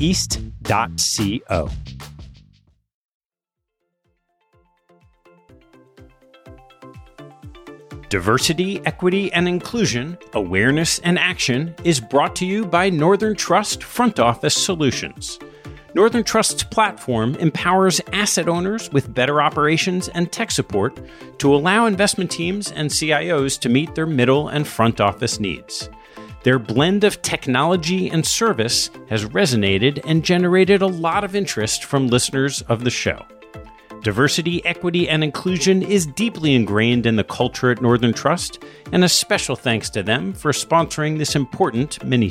east.co. Diversity, Equity, and Inclusion Awareness and Action is brought to you by Northern Trust Front Office Solutions. Northern Trust's platform empowers asset owners with better operations and tech support to allow investment teams and CIOs to meet their middle and front office needs. Their blend of technology and service has resonated and generated a lot of interest from listeners of the show. Diversity, equity, and inclusion is deeply ingrained in the culture at Northern Trust, and a special thanks to them for sponsoring this important mini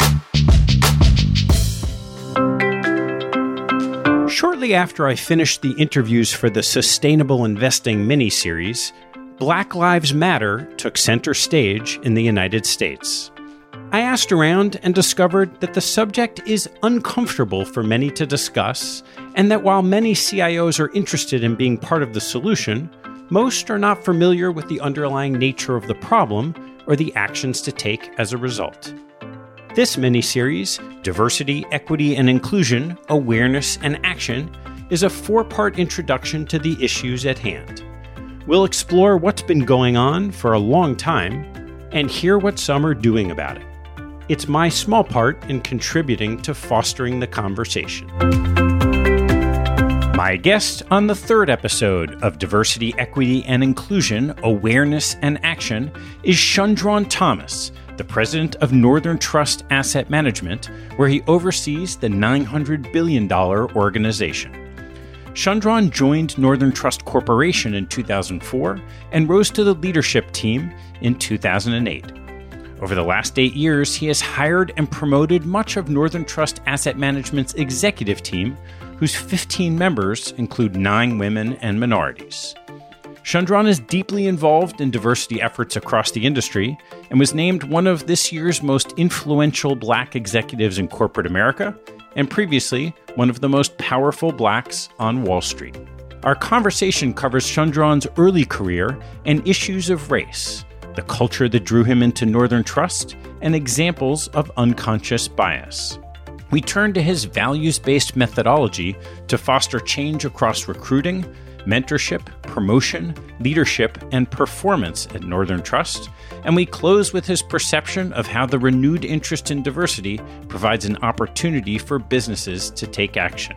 Shortly after I finished the interviews for the Sustainable Investing mini series, Black Lives Matter took center stage in the United States. I asked around and discovered that the subject is uncomfortable for many to discuss, and that while many CIOs are interested in being part of the solution, most are not familiar with the underlying nature of the problem or the actions to take as a result. This mini series, Diversity, Equity, and Inclusion Awareness and Action, is a four part introduction to the issues at hand. We'll explore what's been going on for a long time and hear what some are doing about it. It's my small part in contributing to fostering the conversation. My guest on the third episode of Diversity, Equity, and Inclusion Awareness and Action is Shundrawn Thomas, the president of Northern Trust Asset Management, where he oversees the $900 billion organization. Shundrawn joined Northern Trust Corporation in 2004 and rose to the leadership team in 2008. Over the last eight years, he has hired and promoted much of Northern Trust Asset Management's executive team, whose 15 members include nine women and minorities. Shundrawn is deeply involved in diversity efforts across the industry and was named one of this year's most influential black executives in corporate America, and previously one of the most powerful blacks on Wall Street. Our conversation covers Shundrawn's early career and issues of race, the culture that drew him into Northern Trust, and examples of unconscious bias. We turn to his values based methodology to foster change across recruiting, mentorship, promotion, leadership, and performance at Northern Trust, and we close with his perception of how the renewed interest in diversity provides an opportunity for businesses to take action.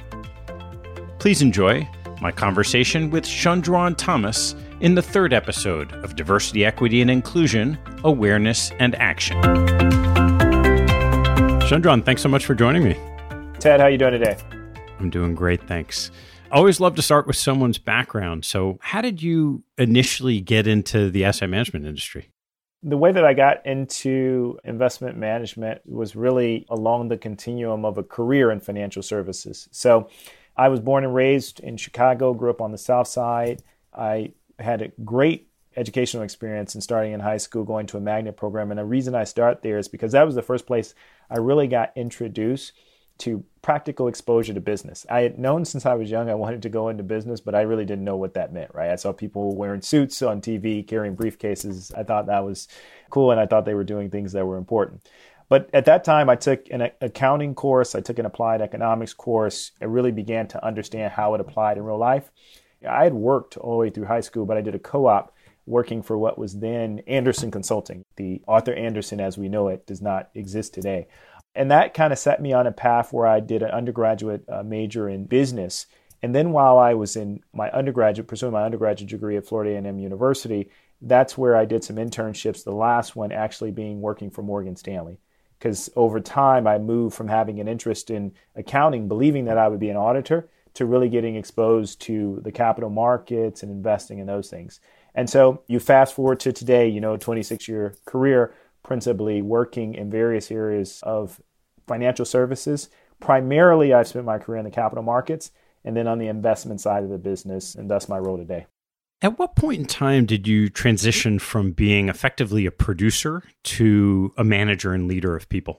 Please enjoy my conversation with Shundrawn Thomas in the third episode of Diversity, Equity, and Inclusion Awareness and Action. Shundrawn, thanks so much for joining me. Ted, how are you doing today? I'm doing great, thanks. Always love to start with someone's background. So, how did you initially get into the asset management industry? The way that I got into investment management was really along the continuum of a career in financial services. So, I was born and raised in Chicago, grew up on the South Side. I had a great educational experience in starting in high school, going to a magnet program. And the reason I start there is because that was the first place I really got introduced to practical exposure to business. I had known since I was young I wanted to go into business, but I really didn't know what that meant, right? I saw people wearing suits on TV, carrying briefcases. I thought that was cool and I thought they were doing things that were important. But at that time, I took an accounting course, I took an applied economics course. I really began to understand how it applied in real life. I had worked all the way through high school, but I did a co op working for what was then Andersen Consulting. The Arthur Andersen, as we know it, does not exist today. And that kind of set me on a path where I did an undergraduate uh, major in business. And then while I was in my undergraduate, pursuing my undergraduate degree at Florida A&M University, that's where I did some internships. The last one actually being working for Morgan Stanley. Because over time, I moved from having an interest in accounting, believing that I would be an auditor, to really getting exposed to the capital markets and investing in those things. And so you fast forward to today, you know, 26 year career, principally working in various areas of financial services. Primarily, I've spent my career in the capital markets and then on the investment side of the business, and that's my role today. At what point in time did you transition from being effectively a producer to a manager and leader of people?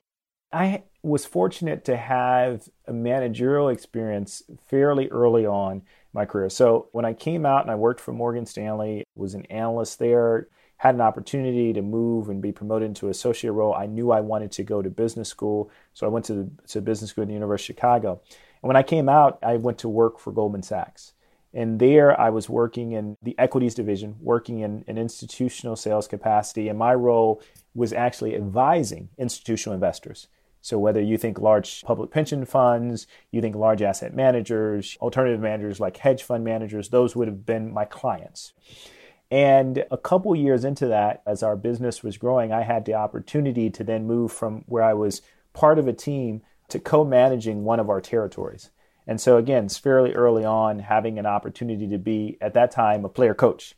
I was fortunate to have a managerial experience fairly early on in my career. So when I came out and I worked for Morgan Stanley, was an analyst there, had an opportunity to move and be promoted into associate role. I knew I wanted to go to business school, so I went to, to business school at the University of Chicago. And when I came out, I went to work for Goldman Sachs. And there I was working in the equities division, working in an institutional sales capacity. And my role was actually advising institutional investors. So whether you think large public pension funds, you think large asset managers, alternative managers like hedge fund managers, those would have been my clients. And a couple years into that, as our business was growing, I had the opportunity to then move from where I was part of a team to co managing one of our territories. And so, again, it's fairly early on having an opportunity to be, at that time, a player coach.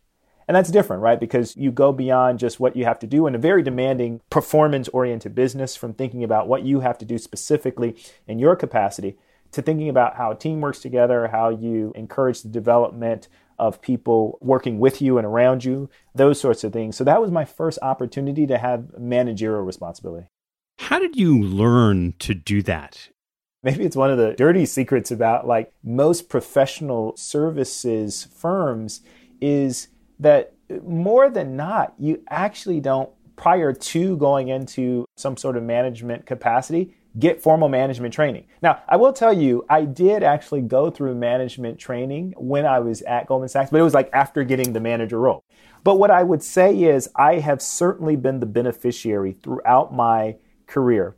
And that's different, right? Because you go beyond just what you have to do in a very demanding performance oriented business from thinking about what you have to do specifically in your capacity to thinking about how a team works together, how you encourage the development of people working with you and around you, those sorts of things. So that was my first opportunity to have managerial responsibility. How did you learn to do that? Maybe it's one of the dirty secrets about like most professional services firms is that more than not, you actually don't, prior to going into some sort of management capacity, get formal management training. Now, I will tell you, I did actually go through management training when I was at Goldman Sachs, but it was like after getting the manager role. But what I would say is, I have certainly been the beneficiary throughout my career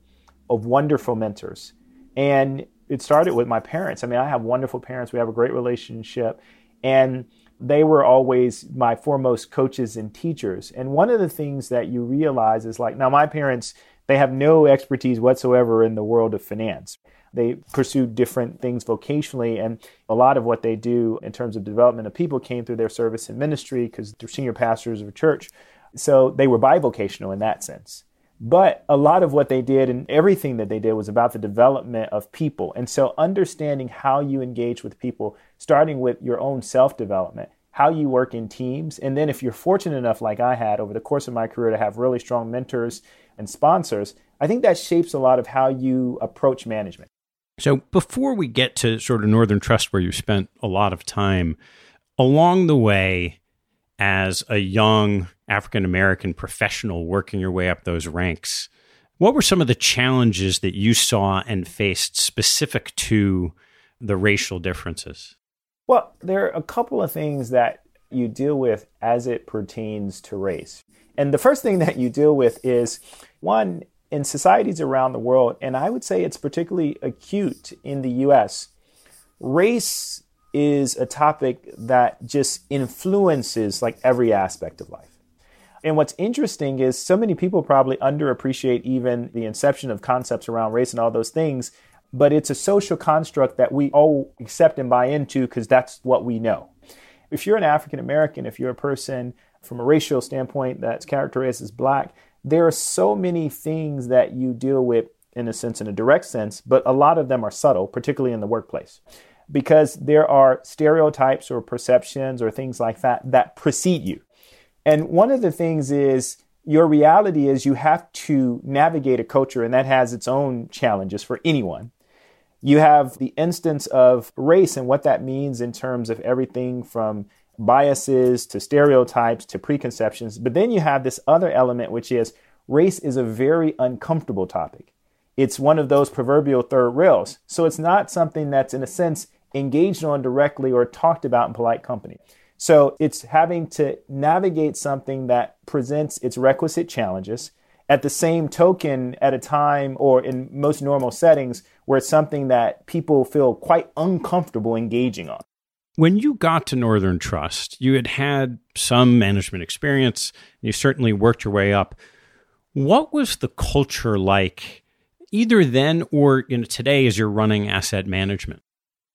of wonderful mentors. And it started with my parents. I mean, I have wonderful parents. We have a great relationship. And they were always my foremost coaches and teachers. And one of the things that you realize is like, now my parents, they have no expertise whatsoever in the world of finance. They pursue different things vocationally, and a lot of what they do in terms of development of people came through their service in ministry because they're senior pastors of a church. So they were bivocational in that sense. But a lot of what they did and everything that they did was about the development of people. And so understanding how you engage with people, starting with your own self development, how you work in teams. And then if you're fortunate enough, like I had over the course of my career, to have really strong mentors and sponsors, I think that shapes a lot of how you approach management. So before we get to sort of Northern Trust, where you spent a lot of time along the way as a young African American professional working your way up those ranks. What were some of the challenges that you saw and faced specific to the racial differences? Well, there are a couple of things that you deal with as it pertains to race. And the first thing that you deal with is one, in societies around the world, and I would say it's particularly acute in the US, race is a topic that just influences like every aspect of life. And what's interesting is so many people probably underappreciate even the inception of concepts around race and all those things. but it's a social construct that we all accept and buy into because that's what we know. If you're an African American, if you're a person from a racial standpoint that's characterized as black, there are so many things that you deal with in a sense, in a direct sense, but a lot of them are subtle, particularly in the workplace, because there are stereotypes or perceptions or things like that that precede you. And one of the things is your reality is you have to navigate a culture, and that has its own challenges for anyone. You have the instance of race and what that means in terms of everything from biases to stereotypes to preconceptions. But then you have this other element, which is race is a very uncomfortable topic. It's one of those proverbial third rails. So it's not something that's, in a sense, engaged on directly or talked about in polite company. So it's having to navigate something that presents its requisite challenges at the same token at a time or in most normal settings where it's something that people feel quite uncomfortable engaging on. When you got to Northern Trust, you had had some management experience, and you certainly worked your way up. What was the culture like either then or you know, today as you're running asset management?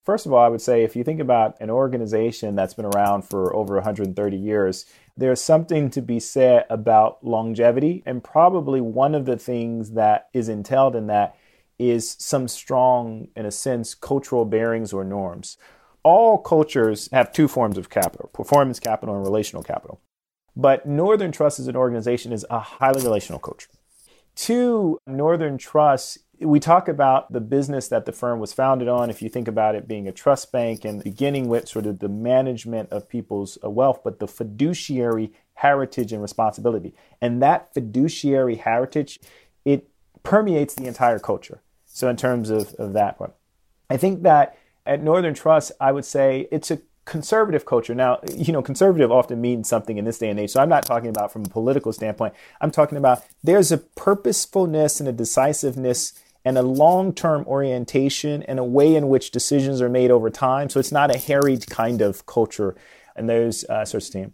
First of all, I would say if you think about an organization that's been around for over 130 years, there's something to be said about longevity. And probably one of the things that is entailed in that is some strong, in a sense, cultural bearings or norms. All cultures have two forms of capital performance capital and relational capital. But Northern Trust as an organization is a highly relational culture. Two, Northern Trust, we talk about the business that the firm was founded on. If you think about it being a trust bank and beginning with sort of the management of people's uh, wealth, but the fiduciary heritage and responsibility. And that fiduciary heritage, it permeates the entire culture. So, in terms of, of that one, I think that at Northern Trust, I would say it's a conservative culture. Now, you know, conservative often means something in this day and age. So I'm not talking about from a political standpoint. I'm talking about there's a purposefulness and a decisiveness and a long-term orientation and a way in which decisions are made over time. So it's not a harried kind of culture and those uh, sorts of things.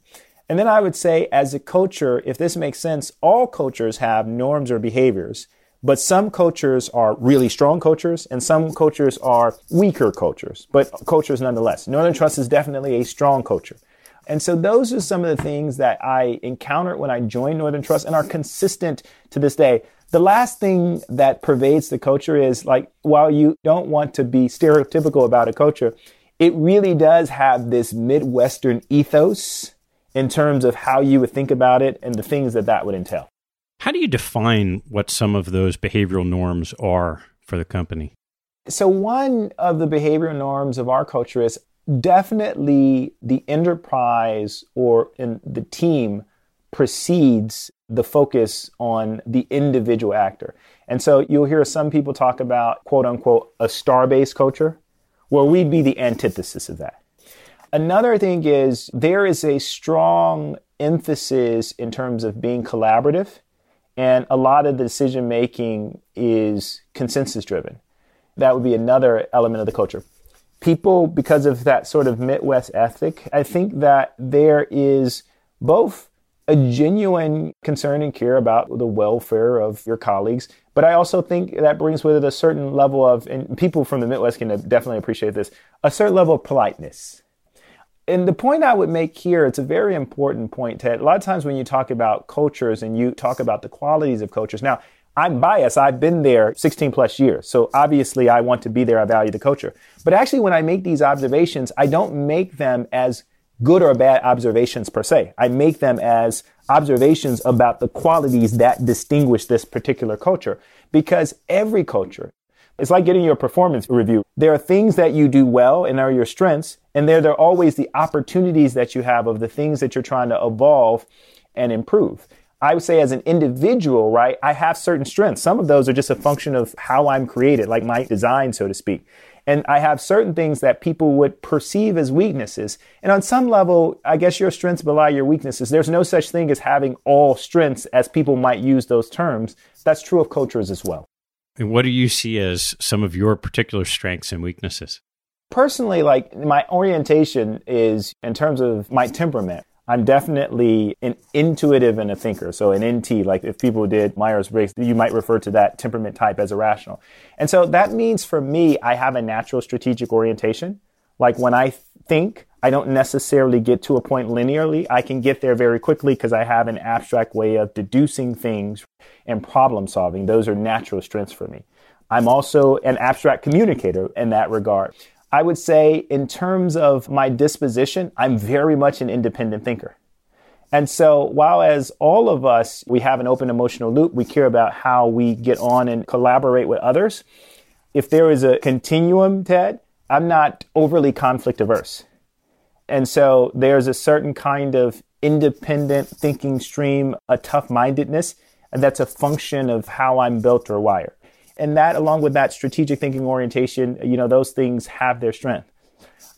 And then I would say, as a culture, if this makes sense, all cultures have norms or behaviors. But some cultures are really strong cultures and some cultures are weaker cultures, but cultures nonetheless. Northern Trust is definitely a strong culture. And so those are some of the things that I encountered when I joined Northern Trust and are consistent to this day. The last thing that pervades the culture is like, while you don't want to be stereotypical about a culture, it really does have this Midwestern ethos in terms of how you would think about it and the things that that would entail. How do you define what some of those behavioral norms are for the company? So, one of the behavioral norms of our culture is definitely the enterprise or the team precedes the focus on the individual actor. And so you'll hear some people talk about quote unquote a star based culture, where we'd be the antithesis of that. Another thing is there is a strong emphasis in terms of being collaborative and a lot of the decision making is consensus driven. That would be another element of the culture. People, because of that sort of Midwest ethic, I think that there is both a genuine concern and care about the welfare of your colleagues, but I also think that brings with it a certain level of, and people from the Midwest can definitely appreciate this, a certain level of politeness and the point I would make here, it's a very important point, Ted. A lot of times when you talk about cultures and you talk about the qualities of cultures, now I'm biased. I've been there 16 plus years. So obviously I want to be there. I value the culture. But actually, when I make these observations, I don't make them as good or bad observations per se. I make them as observations about the qualities that distinguish this particular culture because every culture, it's like getting your performance review. There are things that you do well and are your strengths, and there, there are always the opportunities that you have of the things that you're trying to evolve and improve. I would say as an individual, right, I have certain strengths. Some of those are just a function of how I'm created, like my design, so to speak. And I have certain things that people would perceive as weaknesses. And on some level, I guess your strengths belie your weaknesses. There's no such thing as having all strengths as people might use those terms. That's true of cultures as well. And what do you see as some of your particular strengths and weaknesses? Personally, like my orientation is in terms of my temperament. I'm definitely an intuitive and a thinker. So an NT, like if people did Myers-Briggs, you might refer to that temperament type as irrational. And so that means for me, I have a natural strategic orientation. Like when I think, I don't necessarily get to a point linearly. I can get there very quickly because I have an abstract way of deducing things and problem solving. Those are natural strengths for me. I'm also an abstract communicator in that regard. I would say, in terms of my disposition, I'm very much an independent thinker. And so, while as all of us, we have an open emotional loop, we care about how we get on and collaborate with others. If there is a continuum, Ted, I'm not overly conflict averse. And so, there's a certain kind of independent thinking stream, a tough mindedness, and that's a function of how I'm built or wired and that along with that strategic thinking orientation, you know, those things have their strength.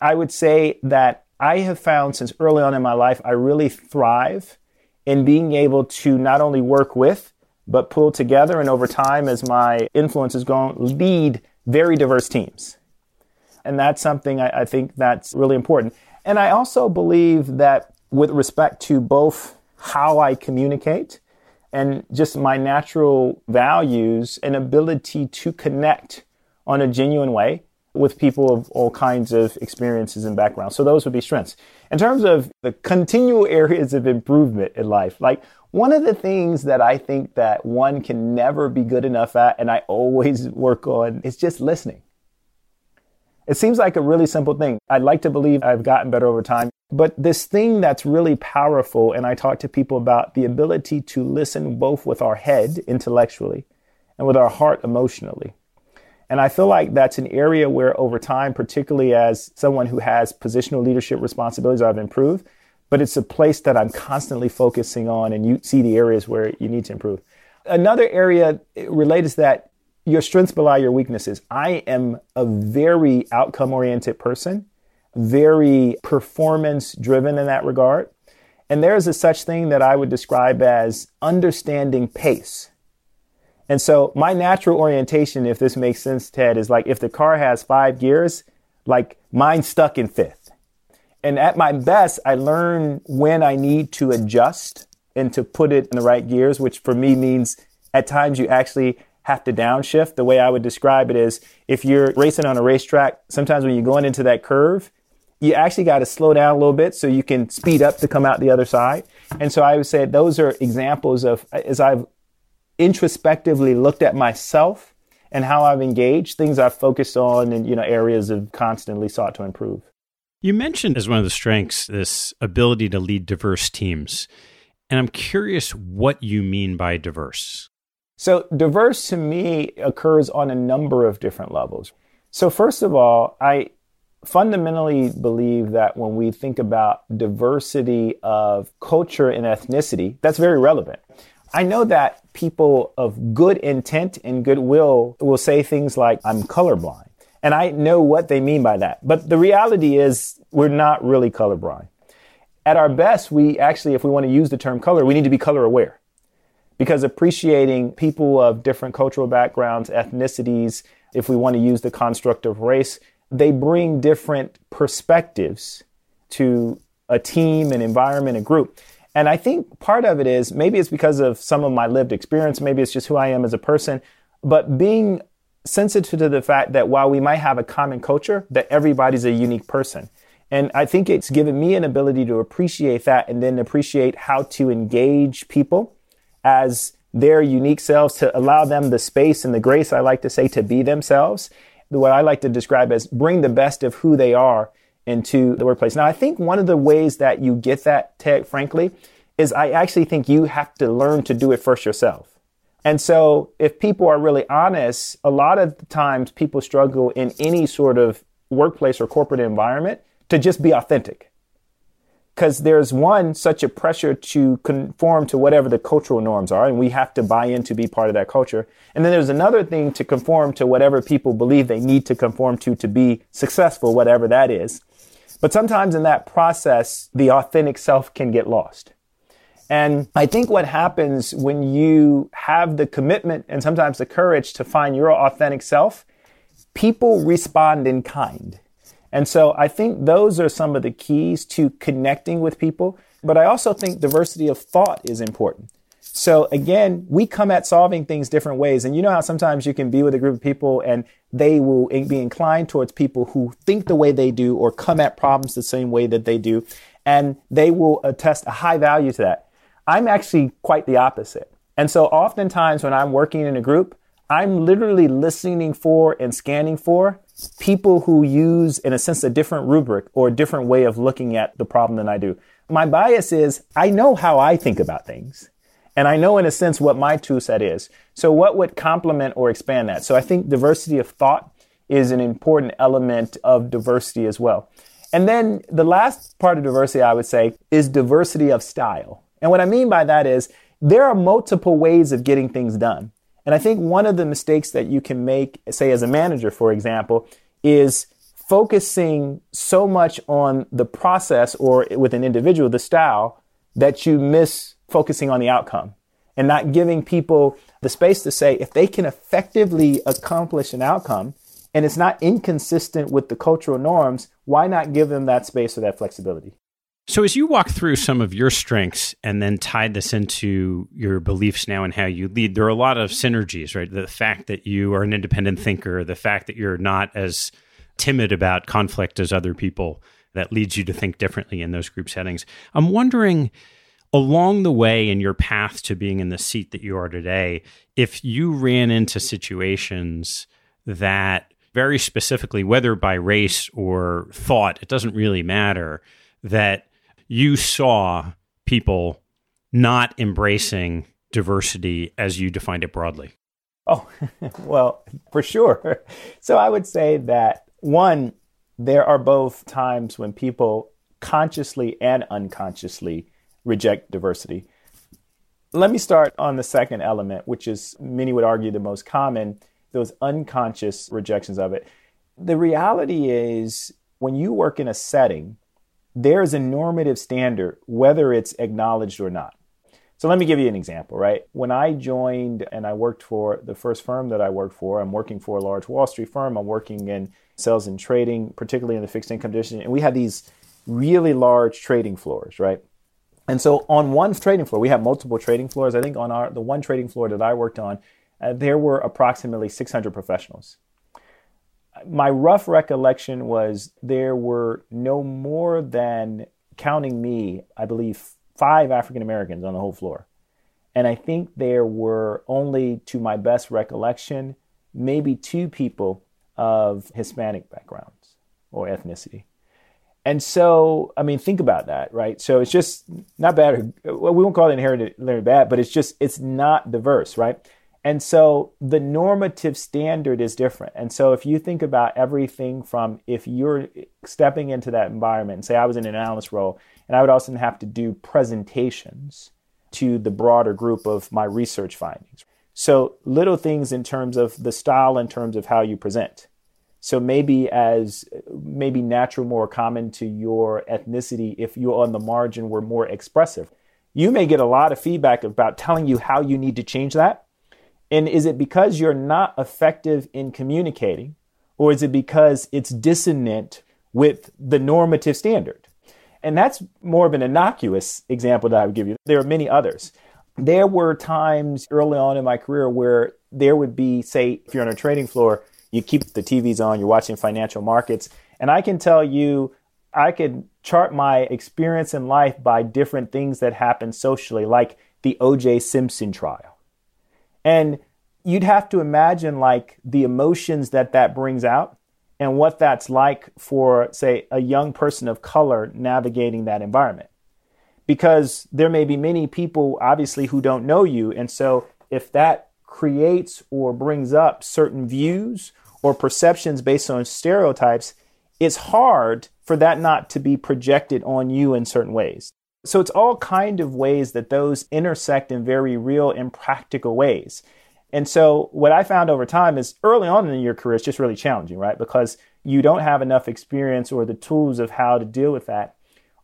I would say that I have found since early on in my life, I really thrive in being able to not only work with, but pull together and over time as my influence has grown, lead very diverse teams. And that's something I, I think that's really important. And I also believe that with respect to both how I communicate and just my natural values and ability to connect on a genuine way with people of all kinds of experiences and backgrounds. So those would be strengths. In terms of the continual areas of improvement in life, like one of the things that I think that one can never be good enough at and I always work on is just listening. It seems like a really simple thing. I'd like to believe I've gotten better over time. But this thing that's really powerful, and I talk to people about the ability to listen both with our head intellectually and with our heart emotionally. And I feel like that's an area where over time, particularly as someone who has positional leadership responsibilities, I've improved. But it's a place that I'm constantly focusing on, and you see the areas where you need to improve. Another area related to that, your strengths belie your weaknesses. I am a very outcome oriented person very performance driven in that regard. And there is a such thing that I would describe as understanding pace. And so my natural orientation, if this makes sense, Ted, is like if the car has five gears, like mine's stuck in fifth. And at my best, I learn when I need to adjust and to put it in the right gears, which for me means at times you actually have to downshift. The way I would describe it is if you're racing on a racetrack, sometimes when you're going into that curve, you actually got to slow down a little bit so you can speed up to come out the other side. And so I would say those are examples of, as I've introspectively looked at myself and how I've engaged, things I've focused on and, you know, areas of constantly sought to improve. You mentioned as one of the strengths this ability to lead diverse teams. And I'm curious what you mean by diverse. So, diverse to me occurs on a number of different levels. So, first of all, I fundamentally believe that when we think about diversity of culture and ethnicity, that's very relevant. I know that people of good intent and goodwill will say things like, I'm colorblind. And I know what they mean by that. But the reality is, we're not really colorblind. At our best, we actually, if we want to use the term color, we need to be color aware. Because appreciating people of different cultural backgrounds, ethnicities, if we want to use the construct of race, they bring different perspectives to a team, an environment, a group. And I think part of it is maybe it's because of some of my lived experience, maybe it's just who I am as a person, but being sensitive to the fact that while we might have a common culture, that everybody's a unique person. And I think it's given me an ability to appreciate that and then appreciate how to engage people as their unique selves to allow them the space and the grace, I like to say, to be themselves what I like to describe as bring the best of who they are into the workplace. Now, I think one of the ways that you get that, Ted, frankly, is I actually think you have to learn to do it first yourself. And so, if people are really honest, a lot of times people struggle in any sort of workplace or corporate environment to just be authentic because there's one such a pressure to conform to whatever the cultural norms are and we have to buy in to be part of that culture. And then there's another thing to conform to whatever people believe they need to conform to to be successful whatever that is. But sometimes in that process the authentic self can get lost. And I think what happens when you have the commitment and sometimes the courage to find your authentic self, people respond in kind. And so I think those are some of the keys to connecting with people But I also think diversity of thought is important. So again, we come at solving things different ways. And you know how sometimes you can be with a group of people and they will be inclined towards people who think the way they do or come at problems the same way that they do. And they will attest a high value to that. I'm actually quite the opposite. And so oftentimes when I'm working in a group, I'm literally listening for and scanning for people who use, in a sense, a different rubric or a different way of looking at the problem than I do. My bias is I know how I think about things. And I know in a sense what my tool set is. So what would complement or expand that? So I think diversity of thought is an important element of diversity as well. And then the last part of diversity I would say is diversity of style. And what I mean by that is there are multiple ways of getting things done. And I think one of the mistakes that you can make, say as a manager, for example, is focusing so much on the process or with an individual, the style, that you miss focusing on the outcome and not giving people the space to say if they can effectively accomplish an outcome and it's not inconsistent with the cultural norms, why not give them that space or that flexibility? So, as you walk through some of your strengths and then tied this into your beliefs now and how you lead, there are a lot of synergies, right? The fact that you are an independent thinker, the fact that you're not as timid about conflict as other people, that leads you to think differently in those group settings. I'm wondering, along the way in your path to being in the seat that you are today, if you ran into situations that very specifically, whether by race or thought, it doesn't really matter, that you saw people not embracing diversity as you defined it broadly? Oh, well, for sure. So I would say that one, there are both times when people consciously and unconsciously reject diversity. Let me start on the second element, which is many would argue the most common, those unconscious rejections of it. The reality is when you work in a setting there is a normative standard, whether it's acknowledged or not. So let me give you an example, right? When I joined and I worked for the first firm that I worked for, I'm working for a large Wall Street firm. I'm working in sales and trading, particularly in the fixed income division. And we had these really large trading floors, right? And so on one trading floor, we have multiple trading floors. I think on our the one trading floor that I worked on, uh, there were approximately 600 professionals my rough recollection was there were no more than counting me, I believe, five African Americans on the whole floor. And I think there were only, to my best recollection, maybe two people of Hispanic backgrounds or ethnicity. And so, I mean, think about that, right? So it's just not bad. Well, we won't call it inherently bad, but it's just, it's not diverse, right? And so the normative standard is different. And so if you think about everything from if you're stepping into that environment say I was in an analyst role and I would also have to do presentations to the broader group of my research findings. So little things in terms of the style in terms of how you present. So maybe as maybe natural more common to your ethnicity if you're on the margin were more expressive. You may get a lot of feedback about telling you how you need to change that and is it because you're not effective in communicating, or is it because it's dissonant with the normative standard? And that's more of an innocuous example that I would give you. There are many others. There were times early on in my career where there would be, say, if you're on a trading floor, you keep the TVs on, you're watching financial markets. And I can tell you, I could chart my experience in life by different things that happen socially, like the O.J. Simpson trial. And you'd have to imagine like the emotions that that brings out and what that's like for, say, a young person of color navigating that environment. Because there may be many people, obviously, who don't know you. And so if that creates or brings up certain views or perceptions based on stereotypes, it's hard for that not to be projected on you in certain ways. So it's all kind of ways that those intersect in very real and practical ways. And so what I found over time is early on in your career, it's just really challenging, right? Because you don't have enough experience or the tools of how to deal with that.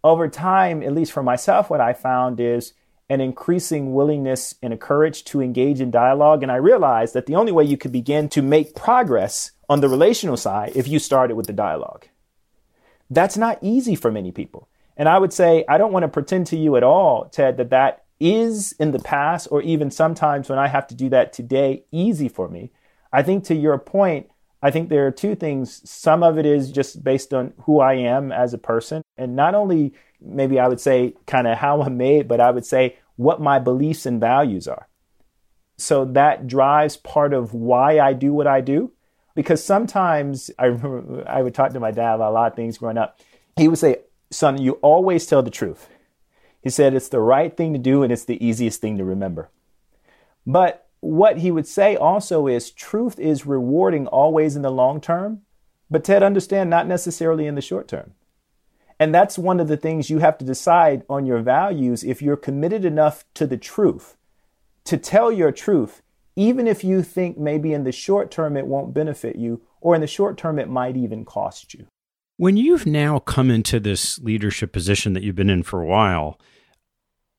Over time, at least for myself, what I found is an increasing willingness and a courage to engage in dialogue. And I realized that the only way you could begin to make progress on the relational side if you started with the dialogue. That's not easy for many people. And I would say, I don't want to pretend to you at all, Ted, that that is in the past or even sometimes when I have to do that today easy for me. I think to your point, I think there are two things. Some of it is just based on who I am as a person, and not only maybe I would say kind of how I'm made, but I would say what my beliefs and values are. So that drives part of why I do what I do. Because sometimes I I would talk to my dad about a lot of things growing up. He would say, Son, you always tell the truth. He said it's the right thing to do and it's the easiest thing to remember. But what he would say also is truth is rewarding always in the long term, but Ted, understand not necessarily in the short term. And that's one of the things you have to decide on your values if you're committed enough to the truth to tell your truth, even if you think maybe in the short term it won't benefit you, or in the short term it might even cost you. When you've now come into this leadership position that you've been in for a while,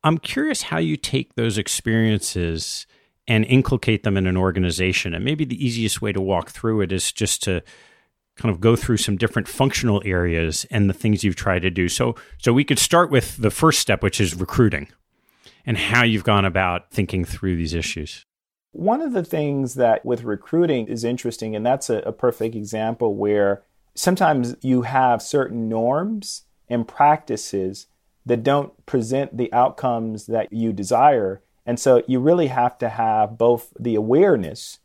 I'm curious how you take those experiences and inculcate them in an organization. And maybe the easiest way to walk through it is just to kind of go through some different functional areas and the things you've tried to do. So so we could start with the first step which is recruiting and how you've gone about thinking through these issues. One of the things that with recruiting is interesting and that's a, a perfect example where sometimes you have certain norms and practices that don't present the outcomes that you desire. And so you really have to have both the awareness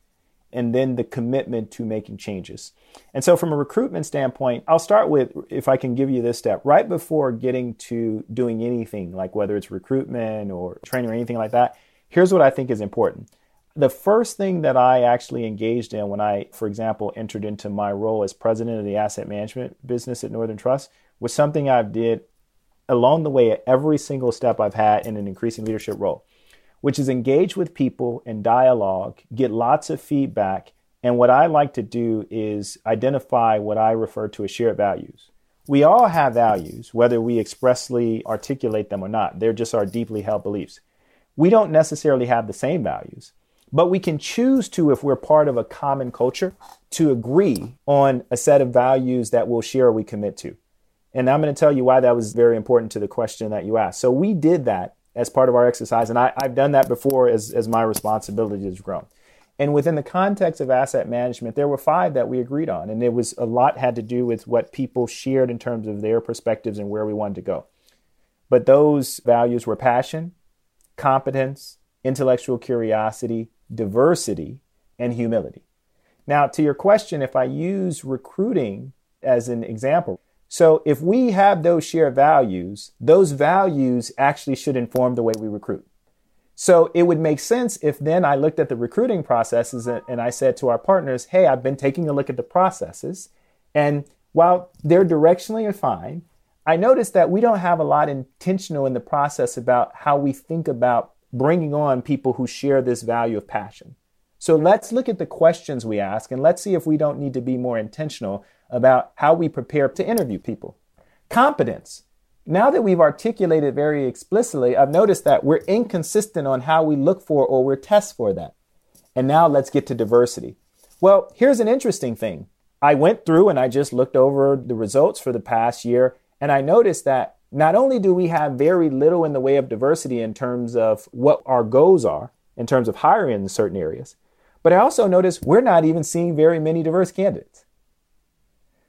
and then the commitment to making changes. And so, from a recruitment standpoint, I'll start with if I can give you this step right before getting to doing anything, like whether it's recruitment or training or anything like that. Here's what I think is important. The first thing that I actually engaged in when I, for example, entered into my role as president of the asset management business at Northern Trust was something I did along the way at every single step I've had in an increasing leadership role, which is engage with people in dialogue, get lots of feedback. And what I like to do is identify what I refer to as shared values. We all have values, whether we expressly articulate them or not. They're just our deeply held beliefs. We don't necessarily have the same values, but we can choose to, if we're part of a common culture, to agree on a set of values that we'll share or we commit to. And I'm going to tell you why that was very important to the question that you asked. So we did that as part of our exercise, and I, have done that before as, as my responsibility has grown. And within the context of asset management, there were five that we agreed on, and it was a lot had to do with what people shared in terms of their perspectives and where we wanted to go. But those values were passion, competence, intellectual curiosity, diversity, and humility. Now, to your question, if I use recruiting as an example, so if we have those shared values, those values actually should inform the way we recruit. So it would make sense if then I looked at the recruiting processes and I said to our partners, hey, I've been taking a look at the processes. And while they're directionally fine, I noticed that we don't have a lot intentional in the process about how we think about bringing on people who share this value of passion. So let's look at the questions we ask and let's see if we don't need to be more intentional about how we prepare to interview people. Competence. Now that we've articulated very explicitly, I've noticed that we're inconsistent on how we look for or we test for that. And now let's get to diversity. Well, here's an interesting thing. I went through and I just looked over the results for the past year, and I noticed that not only do we have very little in the way of diversity in terms of what our goals are, in terms of hiring in certain areas, but I also noticed we're not even seeing very many diverse candidates.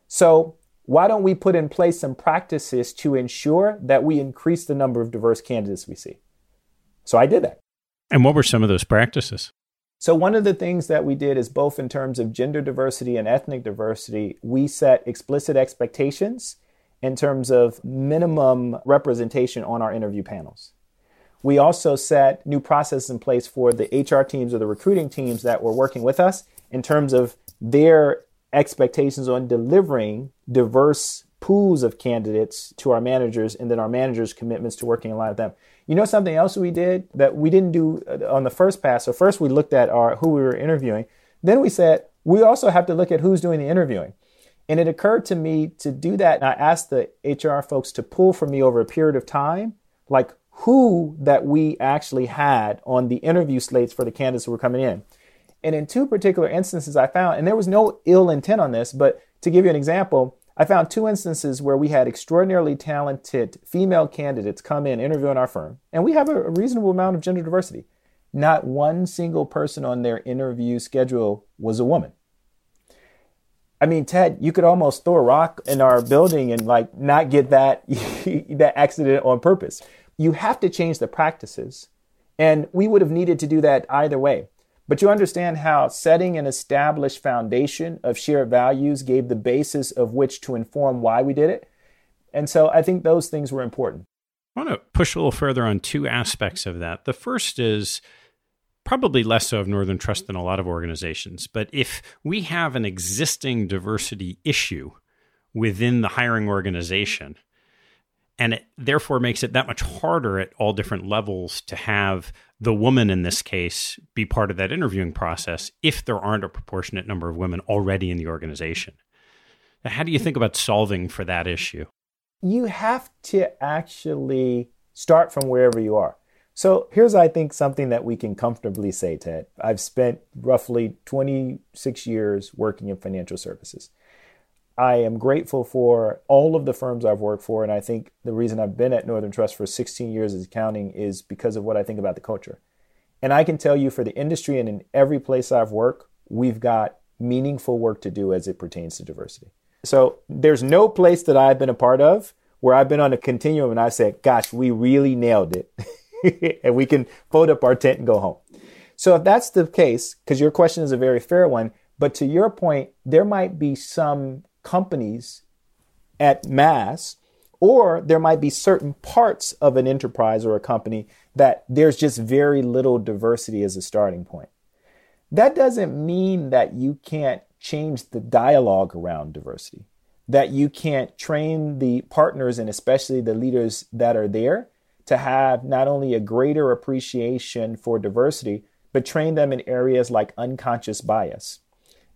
So, why don't we put in place some practices to ensure that we increase the number of diverse candidates we see? So, I did that. And what were some of those practices? So, one of the things that we did is both in terms of gender diversity and ethnic diversity, we set explicit expectations in terms of minimum representation on our interview panels. We also set new processes in place for the HR teams or the recruiting teams that were working with us in terms of their expectations on delivering diverse pools of candidates to our managers and then our managers' commitments to working in line with them. You know something else we did that we didn't do uh, on the first pass. So first we looked at our who we were interviewing. Then we said we also have to look at who's doing the interviewing. And it occurred to me to do that. And I asked the HR folks to pull for me over a period of time, like who that we actually had on the interview slates for the candidates who were coming in. And in two particular instances, I found, and there was no ill intent on this, but to give you an example, I found two instances where we had extraordinarily talented female candidates come in, interview in our firm, and we have a reasonable amount of gender diversity. Not one single person on their interview schedule was a woman. I mean, Ted, you could almost throw a rock in our building and like not get that that accident on purpose. You have to change the practices. And we would have needed to do that either way. But you understand how setting an established foundation of shared values gave the basis of which to inform why we did it. And so I think those things were important. I want to push a little further on two aspects of that. The first is probably less so of Northern Trust than a lot of organizations. But if we have an existing diversity issue within the hiring organization, and it therefore makes it that much harder at all different levels to have the woman in this case be part of that interviewing process if there aren't a proportionate number of women already in the organization. How do you think about solving for that issue? You have to actually start from wherever you are. So here's, I think, something that we can comfortably say, Ted. I've spent roughly 26 years working in financial services. I am grateful for all of the firms I've worked for. And I think the reason I've been at Northern Trust for 16 years as accounting is because of what I think about the culture. And I can tell you for the industry and in every place I've worked, we've got meaningful work to do as it pertains to diversity. So there's no place that I've been a part of where I've been on a continuum and I said, gosh, we really nailed it. and we can fold up our tent and go home. So if that's the case, because your question is a very fair one, but to your point, there might be some companies at mass, or there might be certain parts of an enterprise or a company that there's just very little diversity as a starting point. That doesn't mean that you can't change the dialogue around diversity, that you can't train the partners and especially the leaders that are there to have not only a greater appreciation for diversity, but train them in areas like unconscious bias.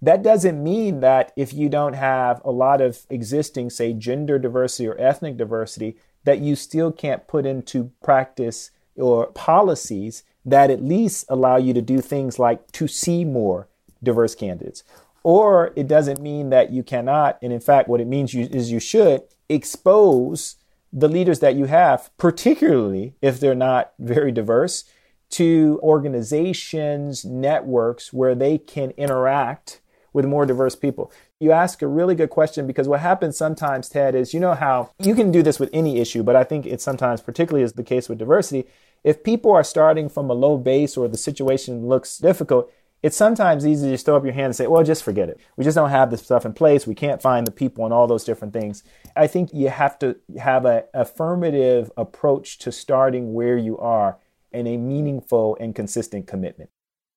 That doesn't mean that if you don't have a lot of existing, say, gender diversity or ethnic diversity, that you still can't put into practice or policies that at least allow you to do things like to see more diverse candidates. Or it doesn't mean that you cannot, and in fact, what it means you, is you should expose the leaders that you have, particularly if they're not very diverse, to organizations, networks where they can interact with more diverse people? You ask a really good question because what happens sometimes, Ted, is you know how you can do this with any issue, but I think it sometimes, particularly is the case with diversity, if people are starting from a low base or the situation looks difficult, it's sometimes easy to just throw up your hand and say, well, just forget it. We just don't have this stuff in place. We can't find the people and all those different things. I think you have to have an affirmative approach to starting where you are and a meaningful and consistent commitment.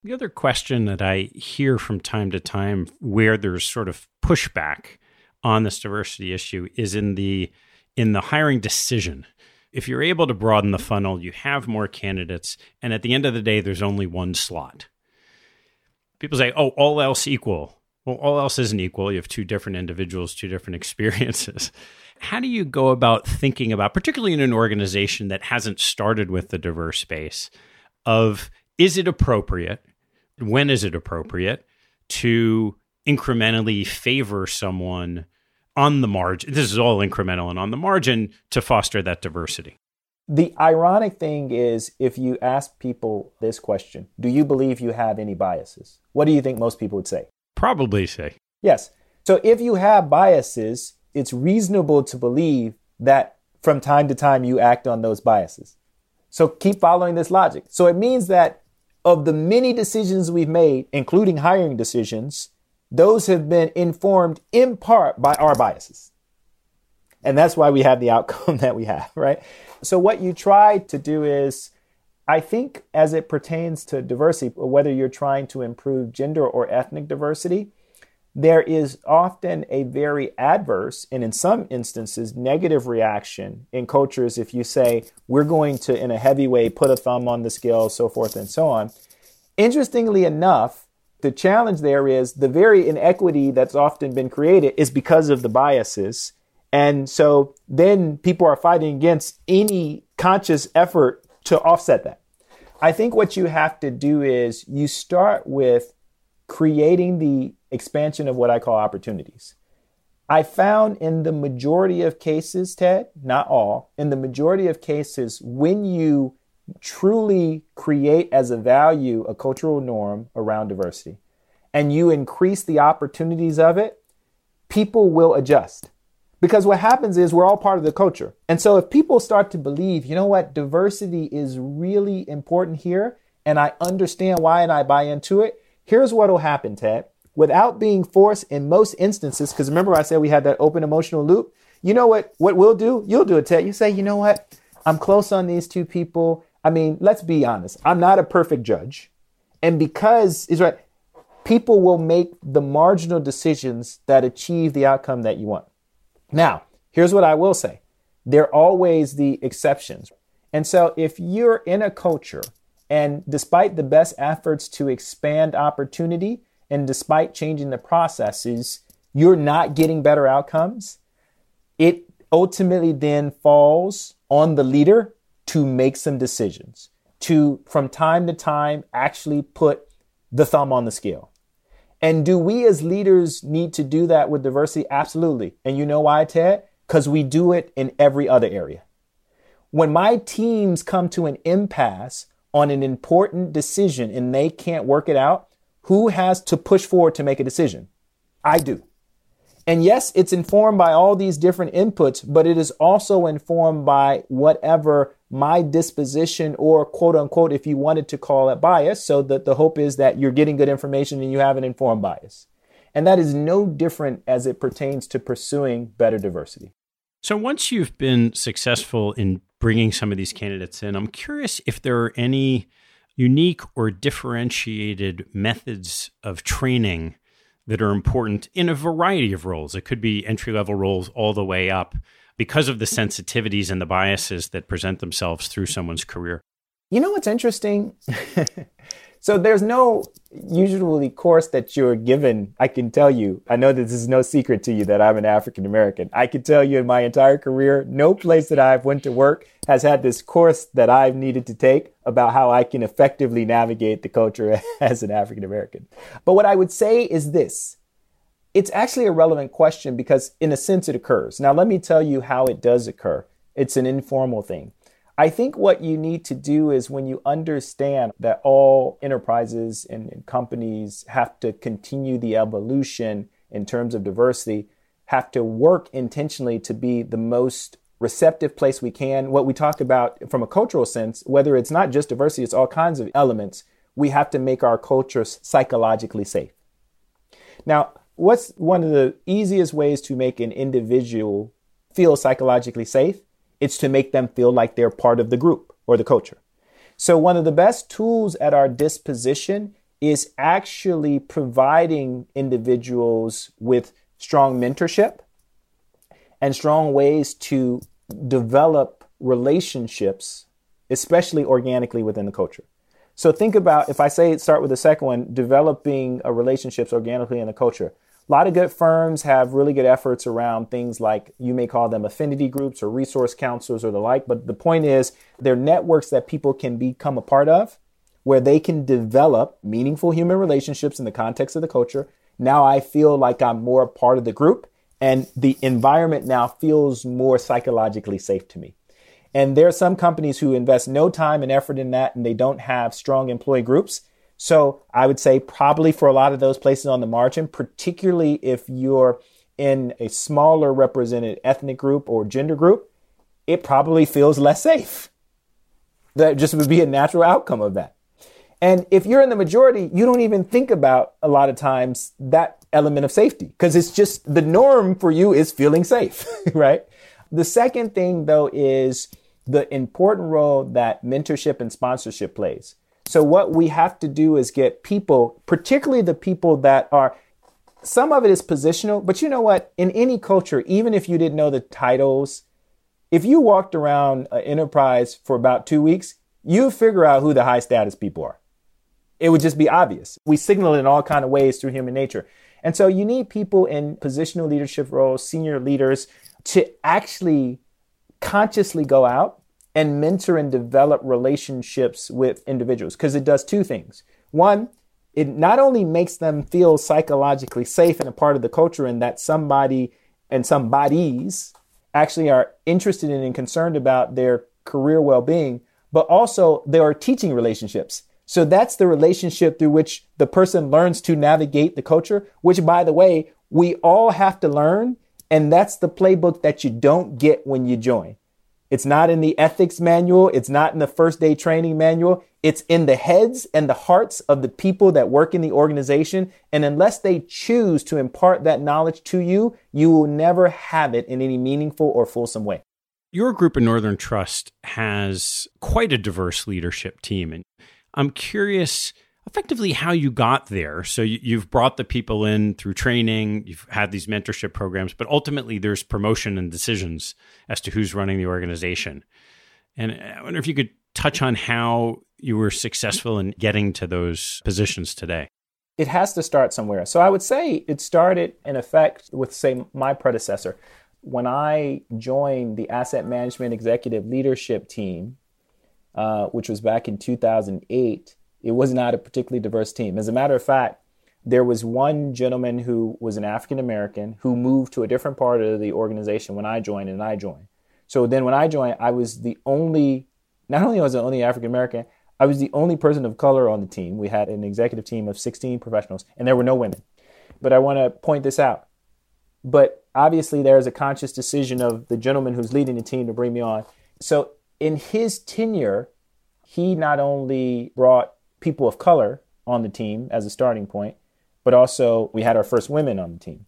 The other question that I hear from time to time where there's sort of pushback on this diversity issue is in the in the hiring decision. If you're able to broaden the funnel, you have more candidates, and at the end of the day, there's only one slot. People say, "Oh, all else equal." Well, all else isn't equal. You have two different individuals, two different experiences. How do you go about thinking about, particularly in an organization that hasn't started with the diverse space, of is it appropriate when is it appropriate to incrementally favor someone on the margin? This is all incremental and on the margin to foster that diversity. The ironic thing is, if you ask people this question, do you believe you have any biases? What do you think most people would say? Probably say. Yes. So if you have biases, it's reasonable to believe that from time to time you act on those biases. So keep following this logic. So it means that of the many decisions we've made, including hiring decisions, those have been informed in part by our biases. And that's why we have the outcome that we have, right? So, what you try to do is, I think, as it pertains to diversity, whether you're trying to improve gender or ethnic diversity, there is often a very adverse and in some instances negative reaction in cultures. If you say we're going to in a heavy way put a thumb on the scale so forth and so on. Interestingly enough the challenge there is the very inequity that's often been created is because of the biases and so then people are fighting against any conscious effort to offset that i think what you have to do is you start with creating the expansion of what I call opportunities. I found in the majority of cases, Ted, not all, in the majority of cases, when you truly create as a value a cultural norm around diversity and you increase the opportunities of it, people will adjust. Because what happens is we're all part of the culture. And so if people start to believe, you know what, diversity is really important here, and I understand why and I buy into it, here's what will happen, Ted. Without being forced in most instances, because remember I said we had that open emotional loop. You know what what we'll do? You'll do it, Ted. You say, you know what? I'm close on these two people. I mean, let's be honest. I'm not a perfect judge. And because is right, people will make the marginal decisions that achieve the outcome that you want. Now, here's what I will say. they're always the exceptions. And so if you're in a culture and despite the best efforts to expand opportunity and despite changing the processes, you're not getting better outcomes, it ultimately then falls on the leader to make some decisions, to from time to time actually put the thumb on the scale. And do we as leaders need to do that with diversity? Absolutely. And you know why, Ted? Because we do it in every other area. When my teams come to an impasse on an important decision and they can't work it out, who has to push forward to make a decision? I do. And yes, it's informed by all these different inputs, but it is also informed by whatever my disposition or quote unquote, if you wanted to call it bias. So that the hope is that you're getting good information and you have an informed bias. And that is no different as it pertains to pursuing better diversity. So once you've been successful in bringing some of these candidates in, I'm curious if there are any unique or differentiated methods of training that are important in a variety of roles. It could be entry level roles all the way up because of the sensitivities and the biases that present themselves through someone's career. You know what's interesting? So there's no usually course that you're given. I can tell you, I know this is no secret to you that I'm an African American. I can tell you in my entire career, no place that I've went to work has had this course that I've needed to take about how I can effectively navigate the culture as an African American. But what I would say is this. It's actually a relevant question because in a sense it occurs. Now let me tell you how it does occur. It's an informal thing. I think what you need to do is when you understand that all enterprises and, companies have to continue the evolution in terms of diversity, have to work intentionally to be the most receptive place we can. What we talk about from a cultural sense, whether it's not just diversity, it's all kinds of elements, we have to make our cultures psychologically safe. Now, what's one of the easiest ways to make an individual feel psychologically safe? It's to make them feel like they're part of the group or the culture. So, one of the best tools at our disposition is actually providing individuals with strong mentorship and strong ways to develop relationships, especially organically within the culture. So think about if I say start with the second one, developing relationships organically in the culture. A lot of good firms have really good efforts around things like you may call them affinity groups or resource counselors or the like. But the point is, they're networks that people can become a part of where they can develop meaningful human relationships in the context of the culture. Now I feel like I'm more a part of the group and the environment now feels more psychologically safe to me. And there are some companies who invest no time and effort in that and they don't have strong employee groups. So I would say probably for a lot of those places on the margin, particularly if you're in a smaller represented ethnic group or gender group, it probably feels less safe. That just would be a natural outcome of that. And if you're in the majority, you don't even think about a lot of times that element of safety because it's just the norm for you is feeling safe, right? The second thing though is the important role that mentorship and sponsorship plays. So what we have to do is get people, particularly the people that are some of it is positional, but you know what? In any culture, even if you didn't know the titles, if you walked around an enterprise for about two weeks, you figure out who the high status people are. It would just be obvious. We signal it in all kind of ways through human nature. And so you need people in positional leadership roles, senior leaders, to actually consciously go out and mentor and develop relationships with individuals because it does two things. One, it not only makes them feel psychologically safe and a part of the culture and that somebody and some bodies actually are interested in and concerned about their career well being, but also there are teaching relationships. So that's the relationship through which the person learns to navigate the culture, which, by the way, we all have to learn. And that's the playbook that you don't get when you join. It's not in the ethics manual. It's not in the first day training manual. It's in the heads and the hearts of the people that work in the organization. And unless they choose to impart that knowledge to you, you will never have it in any meaningful or fulsome way. Your group in Northern Trust has quite a diverse leadership team. And I'm curious effectively how you got there. So you, have brought the people in through training, you've had these mentorship programs, but ultimately there's promotion and decisions as to who's running the organization. And I wonder if you could touch on how you were successful in getting to those positions today? It has to start somewhere. So I would say it started in effect with, say, my predecessor. When I joined the asset management executive leadership team, uh, which was back in 2008, it was not a particularly diverse team. As a matter of fact, there was one gentleman who was an African American who moved to a different part of the organization when I joined, and I joined. So then when I joined, I was the only, not only was I the only African American, I was the only person of color on the team. We had an executive team of 16 professionals, and there were no women. But I want to point this out. But obviously, there is a conscious decision of the gentleman who's leading the team to bring me on. So, in his tenure, he not only brought people of color on the team as a starting point, but also we had our first women on the team.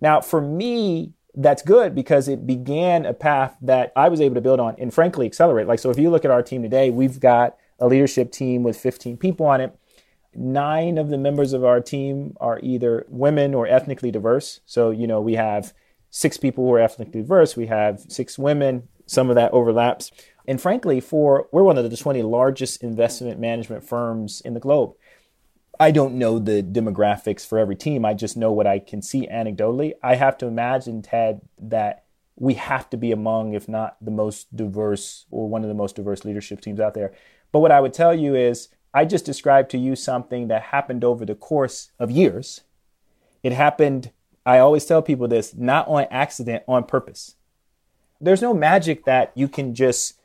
Now, for me, that's good because it began a path that I was able to build on and frankly accelerate. Like, so if you look at our team today, we've got a leadership team with 15 people on it. Nine of the members of our team are either women or ethnically diverse. So, you know, we have six people who are ethnically diverse, we have six women, some of that overlaps. And frankly, for we're one of the 20 largest investment management firms in the globe. I don't know the demographics for every team. I just know what I can see anecdotally. I have to imagine, Ted, that we have to be among, if not the most diverse or one of the most diverse leadership teams out there. But what I would tell you is, I just described to you something that happened over the course of years. It happened, I always tell people this, not on accident, on purpose. There's no magic that you can just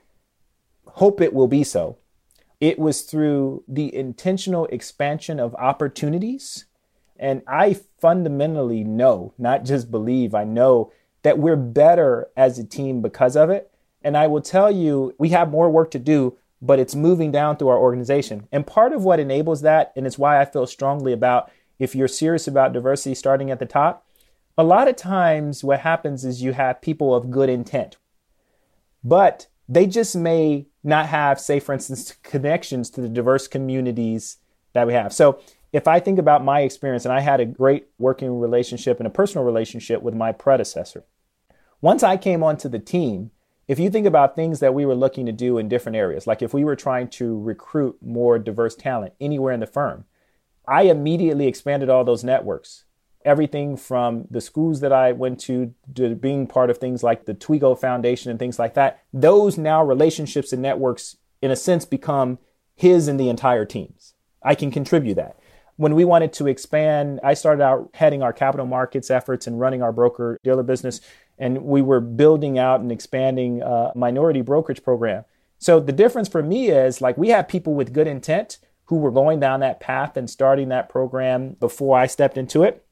hope it will be so. It was through the intentional expansion of opportunities. And I fundamentally know, not just believe, I know that we're better as a team because of it. And I will tell you, we have more work to do, but it's moving down through our organization. And part of what enables that, and it's why I feel strongly about if you're serious about diversity starting at the top, a lot of times what happens is you have people of good intent, but they just may not have, say, for instance, connections to the diverse communities that we have. So if I think about my experience, and I had a great working relationship and a personal relationship with my predecessor, once I came onto the team, if you think about things that we were looking to do in different areas, like if we were trying to recruit more diverse talent anywhere in the firm, I immediately expanded all those networks. Everything from the schools that I went to, to being part of things like the Toigo Foundation and things like that, those now relationships and networks, in a sense, become his and the entire team's. I can contribute that. When we wanted to expand, I started out heading our capital markets efforts and running our broker dealer business and we were building out and expanding a minority brokerage program. So the difference for me is like we have people with good intent who were going down that path and starting that program before I stepped into it.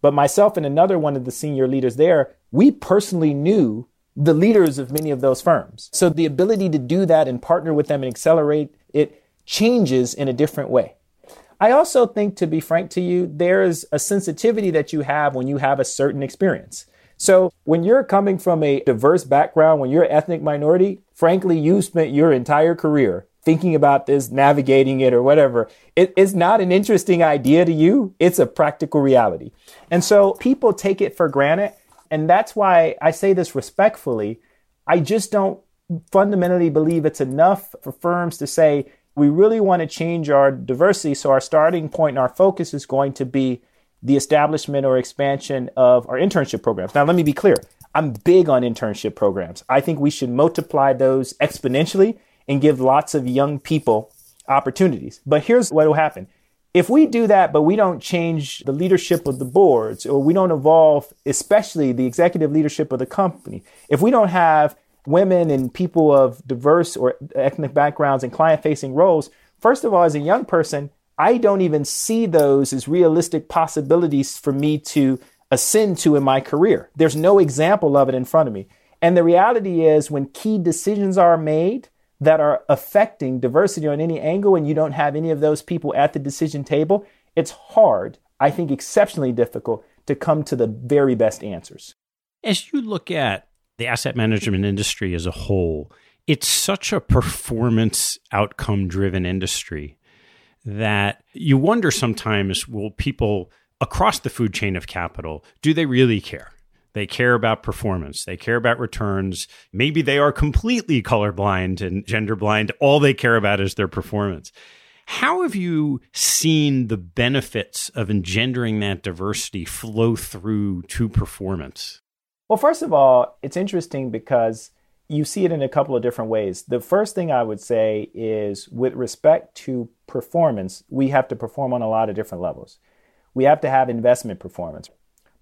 But myself and another one of the senior leaders there, we personally knew the leaders of many of those firms. So the ability to do that and partner with them and accelerate it changes in a different way. I also think, to be frank to you, there's a sensitivity that you have when you have a certain experience. So when you're coming from a diverse background, when you're an ethnic minority, frankly, you spent your entire career thinking about this, navigating it, or whatever. It is not an interesting idea to you. It's a practical reality. And so people take it for granted. And that's why I say this respectfully. I just don't fundamentally believe it's enough for firms to say, we really want to change our diversity. So our starting point and our focus is going to be the establishment or expansion of our internship programs. Now, let me be clear. I'm big on internship programs. I think we should multiply those exponentially and give lots of young people opportunities. But here's what will happen. If we do that, but we don't change the leadership of the boards, or we don't evolve, especially the executive leadership of the company, if we don't have women and people of diverse or ethnic backgrounds and client facing roles, first of all, as a young person, I don't even see those as realistic possibilities for me to ascend to in my career. There's no example of it in front of me. And the reality is, when key decisions are made that are affecting diversity on any angle, and you don't have any of those people at the decision table, it's hard, I think exceptionally difficult, to come to the very best answers. As you look at the asset management industry as a whole, it's such a performance outcome driven industry that you wonder sometimes will people across the food chain of capital do they really care they care about performance. They care about returns. Maybe they are completely colorblind and gender blind. All they care about is their performance. How have you seen the benefits of engendering that diversity flow through to performance? Well, first of all, it's interesting because you see it in a couple of different ways. The first thing I would say is with respect to performance, we have to perform on a lot of different levels. We have to have investment performance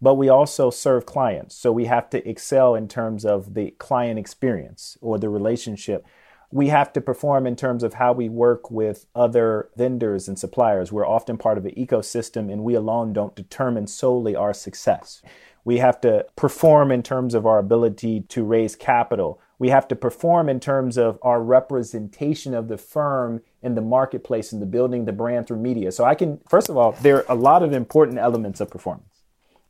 but we also serve clients. So we have to excel in terms of the client experience or the relationship. We have to perform in terms of how we work with other vendors and suppliers. We're often part of an ecosystem, and we alone don't determine solely our success. We have to perform in terms of our ability to raise capital. We have to perform in terms of our representation of the firm in the marketplace and the building the brand through media. So I can, first of all, there are a lot of important elements of performance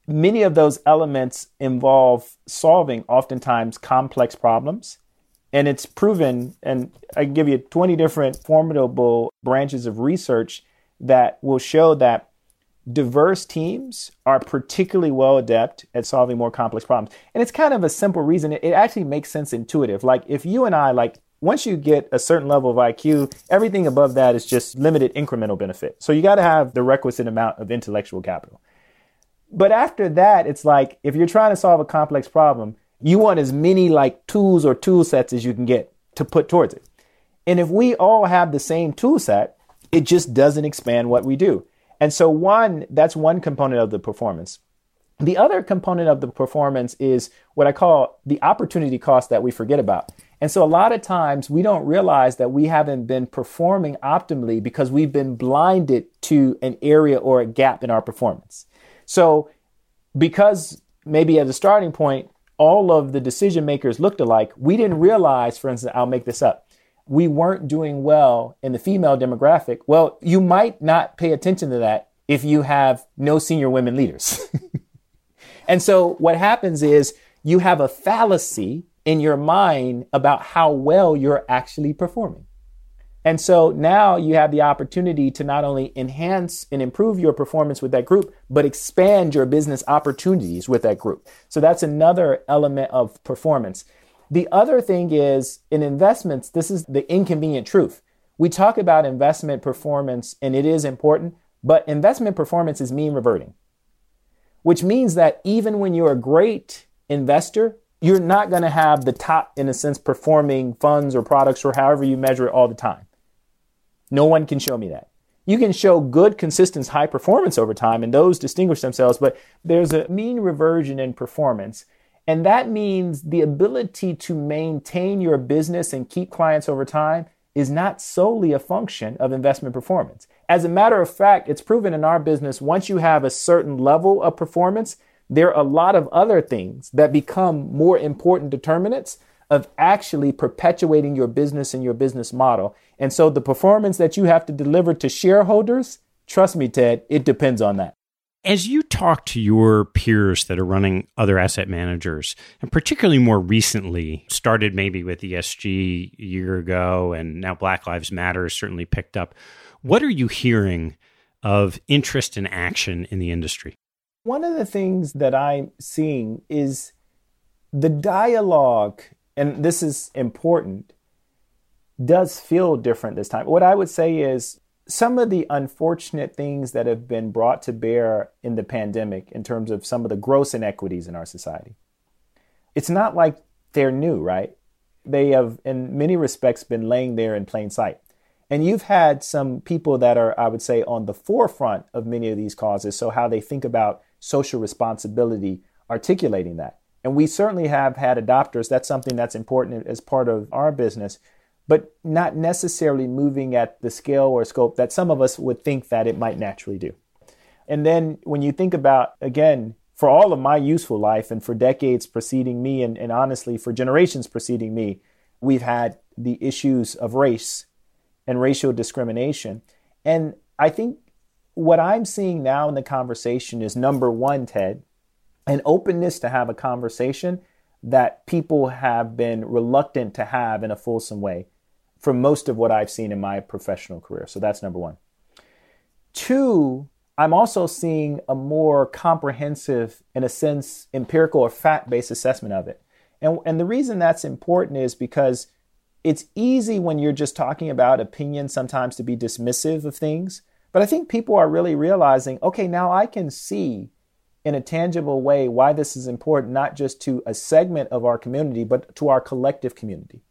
many of those elements involve solving oftentimes complex problems. And it's proven, and I can give you 20 different formidable branches of research that will show that diverse teams are particularly well adept at solving more complex problems. And it's kind of a simple reason. It, actually makes sense intuitive. Like if you and I, like once you get a certain level of IQ, everything above that is just limited incremental benefit. So you got to have the requisite amount of intellectual capital. But after that, it's like if you're trying to solve a complex problem, you want as many like tools or tool sets as you can get to put towards it. And if we all have the same tool set, it just doesn't expand what we do. And so one, that's one component of the performance. The other component of the performance is what I call the opportunity cost that we forget about. And so a lot of times we don't realize that we haven't been performing optimally because we've been blinded to an area or a gap in our performance. So, because maybe at the starting point, all of the decision makers looked alike, we didn't realize, for instance, I'll make this up, we weren't doing well in the female demographic. Well, you might not pay attention to that if you have no senior women leaders. and so what happens is you have a fallacy in your mind about how well you're actually performing. And so now you have the opportunity to not only enhance and improve your performance with that group, but expand your business opportunities with that group. So that's another element of performance. The other thing is in investments, this is the inconvenient truth. We talk about investment performance and it is important, but investment performance is mean reverting, which means that even when you're a great investor, you're not going to have the top, in a sense, performing funds or products or however you measure it all the time. No one can show me that. You can show good, consistent, high performance over time, and those distinguish themselves, but there's a mean reversion in performance. And that means the ability to maintain your business and keep clients over time is not solely a function of investment performance. As a matter of fact, it's proven in our business once you have a certain level of performance, there are a lot of other things that become more important determinants of actually perpetuating your business and your business model. And so the performance that you have to deliver to shareholders, trust me, Ted, it depends on that. As you talk to your peers that are running other asset managers, and particularly more recently, started maybe with ESG a year ago, and now Black Lives Matter has certainly picked up, what are you hearing of interest and action in the industry? One of the things that I'm seeing is the dialogue and this is important, does feel different this time. What I would say is some of the unfortunate things that have been brought to bear in the pandemic in terms of some of the gross inequities in our society. It's not like they're new, right? They have, in many respects, been laying there in plain sight. And you've had some people that are, I would say, on the forefront of many of these causes. So, how they think about social responsibility, articulating that. And we certainly have had adopters. That's something that's important as part of our business, but not necessarily moving at the scale or scope that some of us would think that it might naturally do. And then when you think about, again, for all of my useful life and for decades preceding me, and, and honestly, for generations preceding me, we've had the issues of race and racial discrimination. And I think what I'm seeing now in the conversation is number one, Ted, an openness to have a conversation that people have been reluctant to have in a fulsome way for most of what I've seen in my professional career. So that's number one. Two, I'm also seeing a more comprehensive, in a sense, empirical or fact based assessment of it. And, and the reason that's important is because it's easy when you're just talking about opinion sometimes to be dismissive of things. But I think people are really realizing okay, now I can see in a tangible way why this is important, not just to a segment of our community, but to our collective community.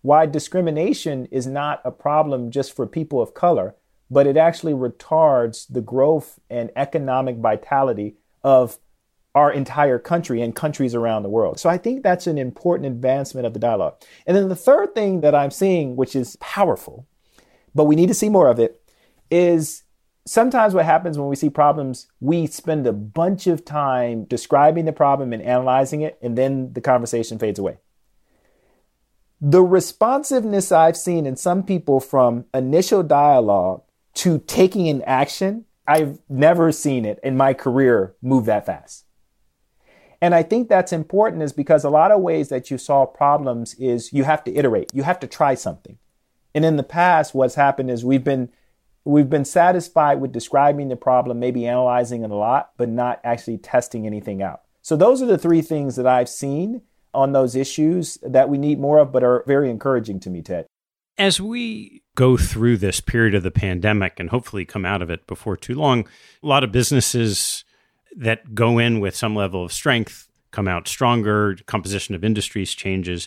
Why discrimination is not a problem just for people of color, but it actually retards the growth and economic vitality of our entire country and countries around the world. So I think that's an important advancement of the dialogue. And then the third thing that I'm seeing, which is powerful, but we need to see more of it, is sometimes what happens when we see problems, we spend a bunch of time describing the problem and analyzing it, and then the conversation fades away. The responsiveness I've seen in some people from initial dialogue to taking an action, I've never seen it in my career move that fast. And I think that's important is because a lot of ways that you solve problems is you have to iterate. You have to try something. And in the past, what's happened is we've been we've been satisfied with describing the problem, maybe analyzing it a lot, but not actually testing anything out. So those are the three things that I've seen on those issues that we need more of, but are very encouraging to me, Ted. As we go through this period of the pandemic and hopefully come out of it before too long, a lot of businesses that go in with some level of strength come out stronger, composition of industries changes.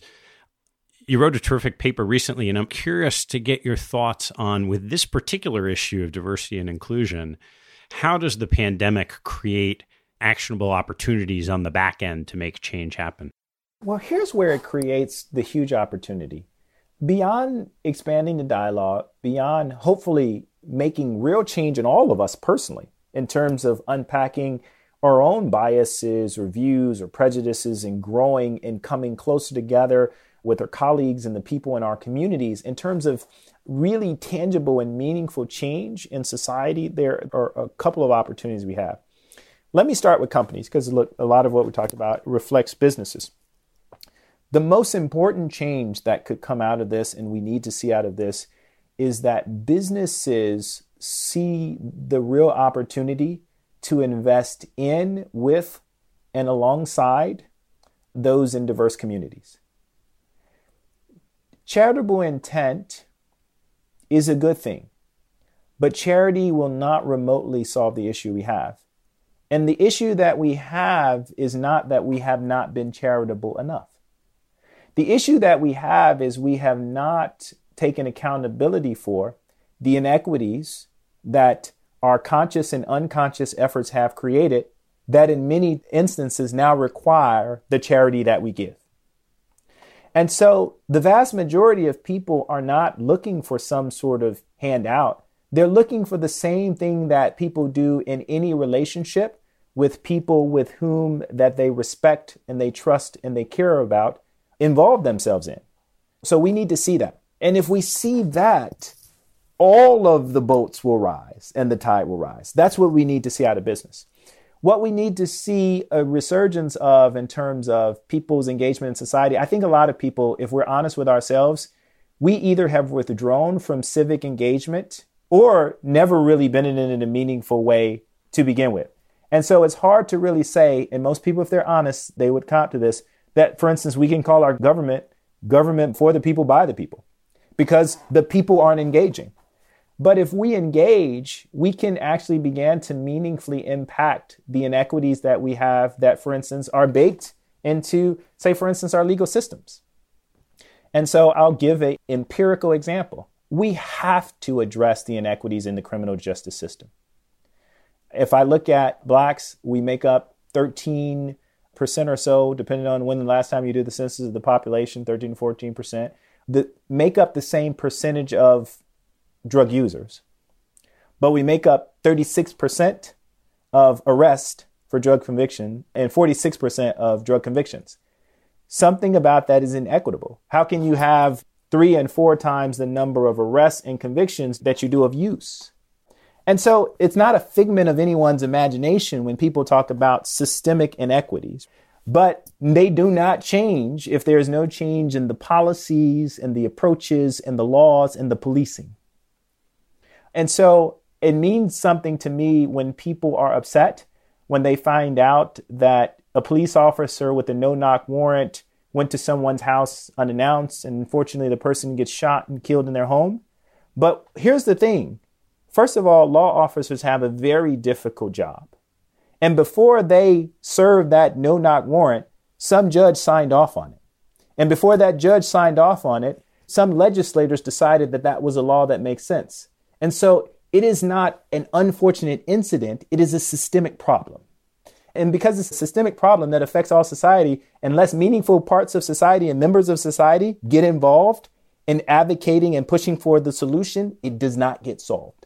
You wrote a terrific paper recently, and I'm curious to get your thoughts on with this particular issue of diversity and inclusion. How does the pandemic create actionable opportunities on the back end to make change happen? Well, here's where it creates the huge opportunity. Beyond expanding the dialogue, beyond hopefully making real change in all of us personally, in terms of unpacking our own biases or views or prejudices and growing and coming closer together with our colleagues and the people in our communities in terms of really tangible and meaningful change in society there are a couple of opportunities we have let me start with companies because look a lot of what we talked about reflects businesses the most important change that could come out of this and we need to see out of this is that businesses see the real opportunity to invest in, with, and alongside those in diverse communities. Charitable intent is a good thing, but charity will not remotely solve the issue we have. And the issue that we have is not that we have not been charitable enough. The issue that we have is we have not taken accountability for the inequities that our conscious and unconscious efforts have created that in many instances now require the charity that we give. And so the vast majority of people are not looking for some sort of handout. They're looking for the same thing that people do in any relationship with people with whom that they respect and they trust and they care about involve themselves in. So we need to see that. And if we see that, all of the boats will rise and the tide will rise. That's what we need to see out of business. What we need to see a resurgence of in terms of people's engagement in society, I think a lot of people, if we're honest with ourselves, we either have withdrawn from civic engagement or never really been in it in a meaningful way to begin with. And so it's hard to really say, and most people, if they're honest, they would cop to this, that, for instance, we can call our government government for the people by the people because the people aren't engaging. But if we engage, we can actually begin to meaningfully impact the inequities that we have that, for instance, are baked into, say, for instance, our legal systems. And so I'll give an empirical example. we have to address the inequities in the criminal justice system. If I look at blacks, we make up 13% or so, depending on when the last time you did the census of the population, 13 to 14%, that make up the same percentage of drug users. But we make up 36% of arrest for drug conviction and 46% of drug convictions. Something about that is inequitable. How can you have three and four times the number of arrests and convictions that you do of use. And so it's not a figment of anyone's imagination when people talk about systemic inequities, but they do not change if there is no change in the policies and the approaches and the laws and the policing. And so it means something to me when people are upset when they find out that a police officer with a no knock warrant went to someone's house unannounced, and unfortunately, the person gets shot and killed in their home. But here's the thing first of all, law officers have a very difficult job. And before they served that no knock warrant, some judge signed off on it. And before that judge signed off on it, some legislators decided that that was a law that makes sense. And so it is not an unfortunate incident, it is a systemic problem. And because it's a systemic problem that affects all society, unless meaningful parts of society and members of society get involved in advocating and pushing for the solution, it does not get solved.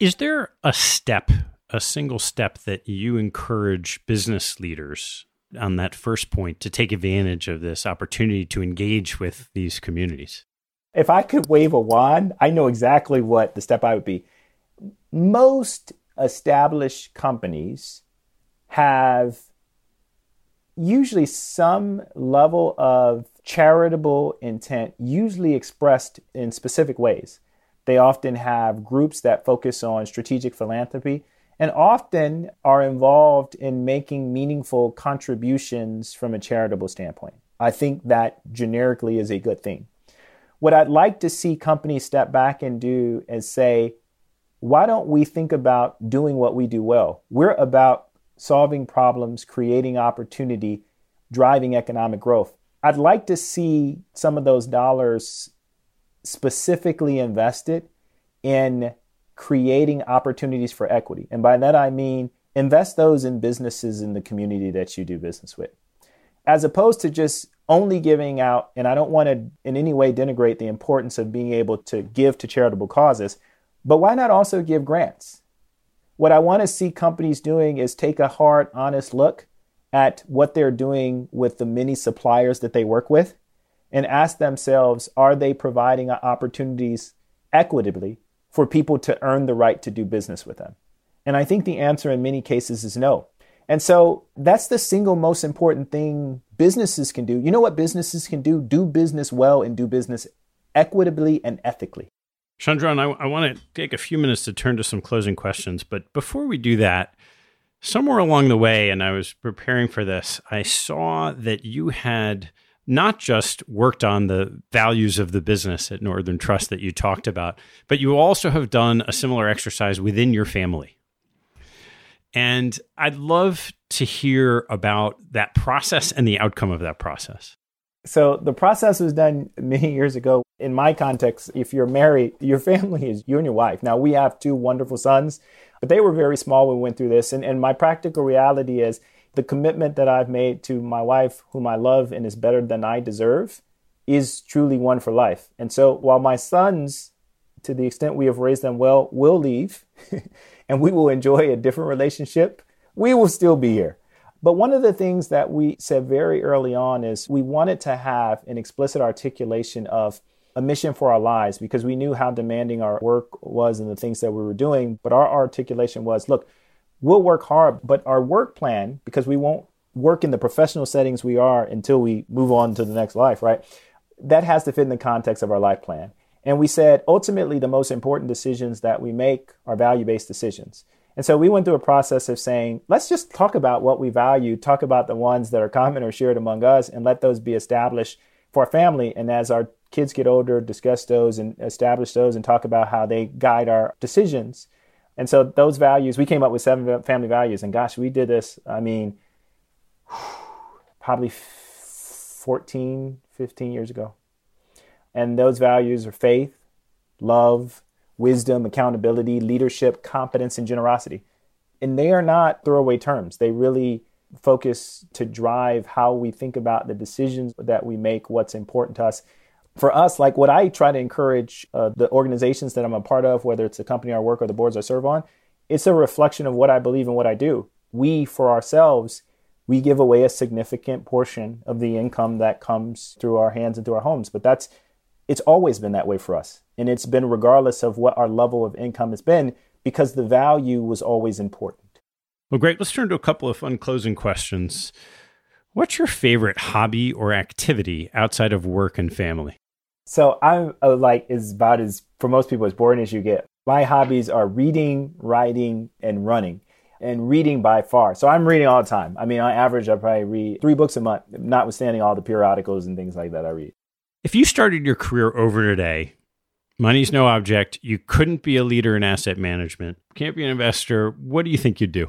Is there a step, a single step that you encourage business leaders on that first point to take advantage of this opportunity to engage with these communities? If I could wave a wand, I know exactly what the step I would be. Most established companies have usually some level of charitable intent, usually expressed in specific ways. They often have groups that focus on strategic philanthropy and often are involved in making meaningful contributions from a charitable standpoint. I think that generically is a good thing. What I'd like to see companies step back and do is say, why don't we think about doing what we do well? We're about solving problems, creating opportunity, driving economic growth. I'd like to see some of those dollars specifically invested in creating opportunities for equity. And by that I mean invest those in businesses in the community that you do business with. As opposed to just only giving out, and I don't want to in any way denigrate the importance of being able to give to charitable causes, but why not also give grants? What I want to see companies doing is take a hard, honest look at what they're doing with the many suppliers that they work with and ask themselves are they providing opportunities equitably for people to earn the right to do business with them? And I think the answer in many cases is no. And so that's the single most important thing businesses can do. You know what businesses can do? Do business well and do business equitably and ethically. Shundrawn, I, I want to take a few minutes to turn to some closing questions. But before we do that, somewhere along the way, and I was preparing for this, I saw that you had not just worked on the values of the business at Northern Trust that you talked about, but you also have done a similar exercise within your family. And I'd love to hear about that process and the outcome of that process. So the process was done many years ago. In my context, if you're married, your family is you and your wife. Now we have two wonderful sons, but they were very small when we went through this. And, and my practical reality is the commitment that I've made to my wife, whom I love and is better than I deserve, is truly one for life. And so while my sons, to the extent we have raised them well, will leave and we will enjoy a different relationship, we will still be here. But one of the things that we said very early on is we wanted to have an explicit articulation of a mission for our lives because we knew how demanding our work was and the things that we were doing. But our articulation was look, we'll work hard, but our work plan, because we won't work in the professional settings we are until we move on to the next life, right? That has to fit in the context of our life plan. And we said ultimately the most important decisions that we make are value based decisions. And so we went through a process of saying, let's just talk about what we value, talk about the ones that are common or shared among us, and let those be established for our family. And as our kids get older, discuss those and establish those and talk about how they guide our decisions. And so those values, we came up with seven family values. And gosh, we did this, I mean, probably 14, 15 years ago. And those values are faith, love, wisdom, accountability, leadership, competence, and generosity. And they are not throwaway terms. They really focus to drive how we think about the decisions that we make, what's important to us. For us, like what I try to encourage uh, the organizations that I'm a part of, whether it's the company I work or the boards I serve on, it's a reflection of what I believe and what I do. We, for ourselves, we give away a significant portion of the income that comes through our hands and through our homes. But that's it's always been that way for us. And it's been regardless of what our level of income has been because the value was always important. Well, great. Let's turn to a couple of fun closing questions. What's your favorite hobby or activity outside of work and family? So I'm uh, like is about as for most people as boring as you get. My hobbies are reading, writing, and running and reading by far. So I'm reading all the time. I mean, on average, I probably read three books a month, notwithstanding all the periodicals and things like that I read. If you started your career over today, money's no object, you couldn't be a leader in asset management, can't be an investor, what do you think you'd do?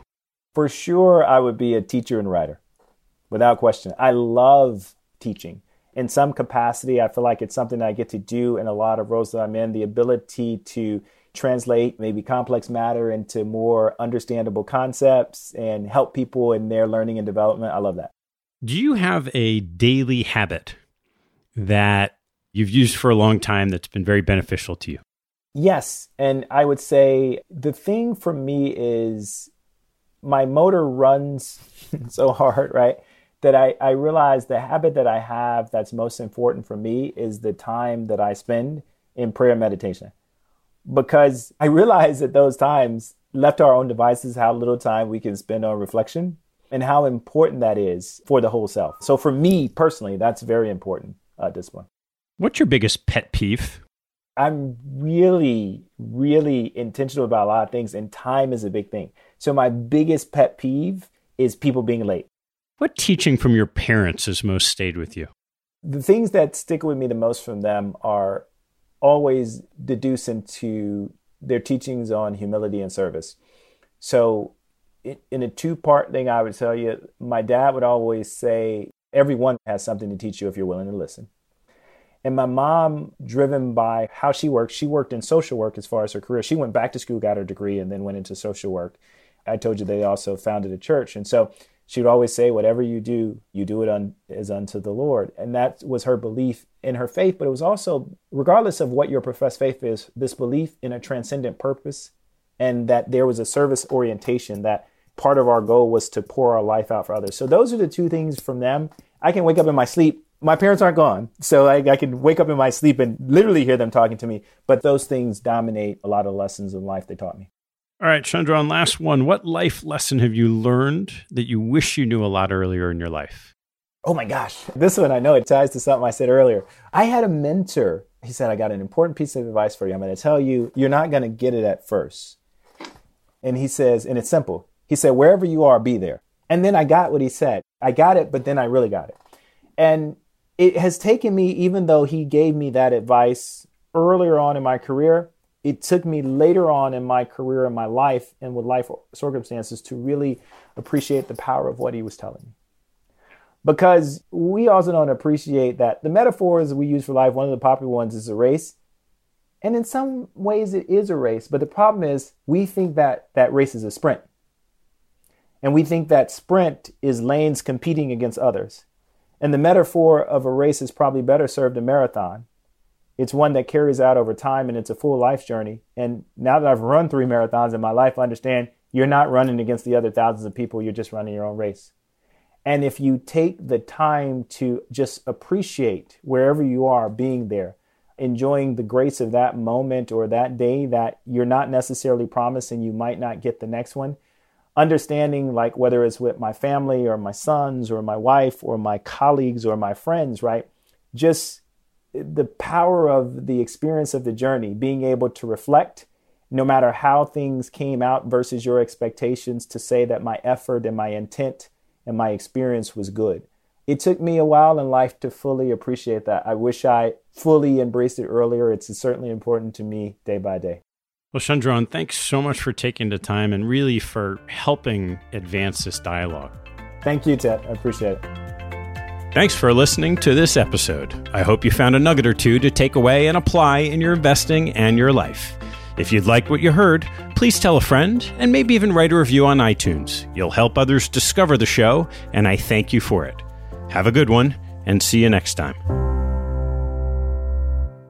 For sure, I would be a teacher and writer, without question. I love teaching. In some capacity, I feel like it's something I get to do in a lot of roles that I'm in. The ability to translate maybe complex matter into more understandable concepts and help people in their learning and development. I love that. Do you have a daily habit that you've used for a long time that's been very beneficial to you? Yes. And I would say the thing for me is my motor runs so hard, right? That I, I realize the habit that I have that's most important for me is the time that I spend in prayer meditation because I realize at those times, left to our own devices, how little time we can spend on reflection and how important that is for the whole self. So for me personally, that's very important uh, discipline. What's your biggest pet peeve? I'm really, really intentional about a lot of things, and time is a big thing. So my biggest pet peeve is people being late. What teaching from your parents has most stayed with you? The things that stick with me the most from them are always deduce into their teachings on humility and service. So, in a two part thing, I would tell you, my dad would always say, everyone has something to teach you if you're willing to listen. And my mom, driven by how she worked, she worked in social work as far as her career. She went back to school, got her degree, and then went into social work. I told you they also founded a church. And so she would always say, Whatever you do, you do it un- as unto the Lord. And that was her belief in her faith. But it was also, regardless of what your professed faith is, this belief in a transcendent purpose and that there was a service orientation that part of our goal was to pour our life out for others. So those are the two things from them. I can wake up in my sleep. My parents aren't gone. So I, I can wake up in my sleep and literally hear them talking to me. But those things dominate a lot of lessons in life they taught me. All right, Shundrawn, last one. What life lesson have you learned that you wish you knew a lot earlier in your life? Oh my gosh. This one I know it ties to something I said earlier. I had a mentor. He said, I got an important piece of advice for you. I'm going to tell you, you're not going to get it at first. And he says, and it's simple. He said, wherever you are, be there. And then I got what he said. I got it, but then I really got it. And it has taken me, even though he gave me that advice earlier on in my career, it took me later on in my career and my life and with life circumstances to really appreciate the power of what he was telling me. Because we also don't appreciate that the metaphors we use for life, one of the popular ones is a race. And in some ways it is a race, but the problem is we think that that race is a sprint. And we think that sprint is lanes competing against others. And the metaphor of a race is probably better served a marathon it's one that carries out over time and it's a full life journey. And now that I've run three marathons in my life, I understand you're not running against the other thousands of people, you're just running your own race. And if you take the time to just appreciate wherever you are being there, enjoying the grace of that moment or that day that you're not necessarily promising you might not get the next one, understanding like whether it's with my family or my sons or my wife or my colleagues or my friends, right? Just the power of the experience of the journey, being able to reflect no matter how things came out versus your expectations to say that my effort and my intent and my experience was good. It took me a while in life to fully appreciate that. I wish I fully embraced it earlier. It's certainly important to me day by day. Well, Shundrawn, thanks so much for taking the time and really for helping advance this dialogue. Thank you, Ted. I appreciate it. Thanks for listening to this episode. I hope you found a nugget or two to take away and apply in your investing and your life. If you'd like what you heard, please tell a friend and maybe even write a review on iTunes. You'll help others discover the show, and I thank you for it. Have a good one, and see you next time.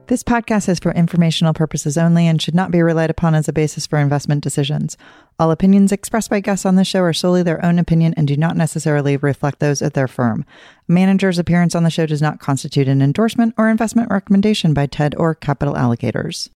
This podcast is for informational purposes only and should not be relied upon as a basis for investment decisions. All opinions expressed by guests on this show are solely their own opinion and do not necessarily reflect those of their firm. A manager's appearance on the show does not constitute an endorsement or investment recommendation by TED or Capital Allocators.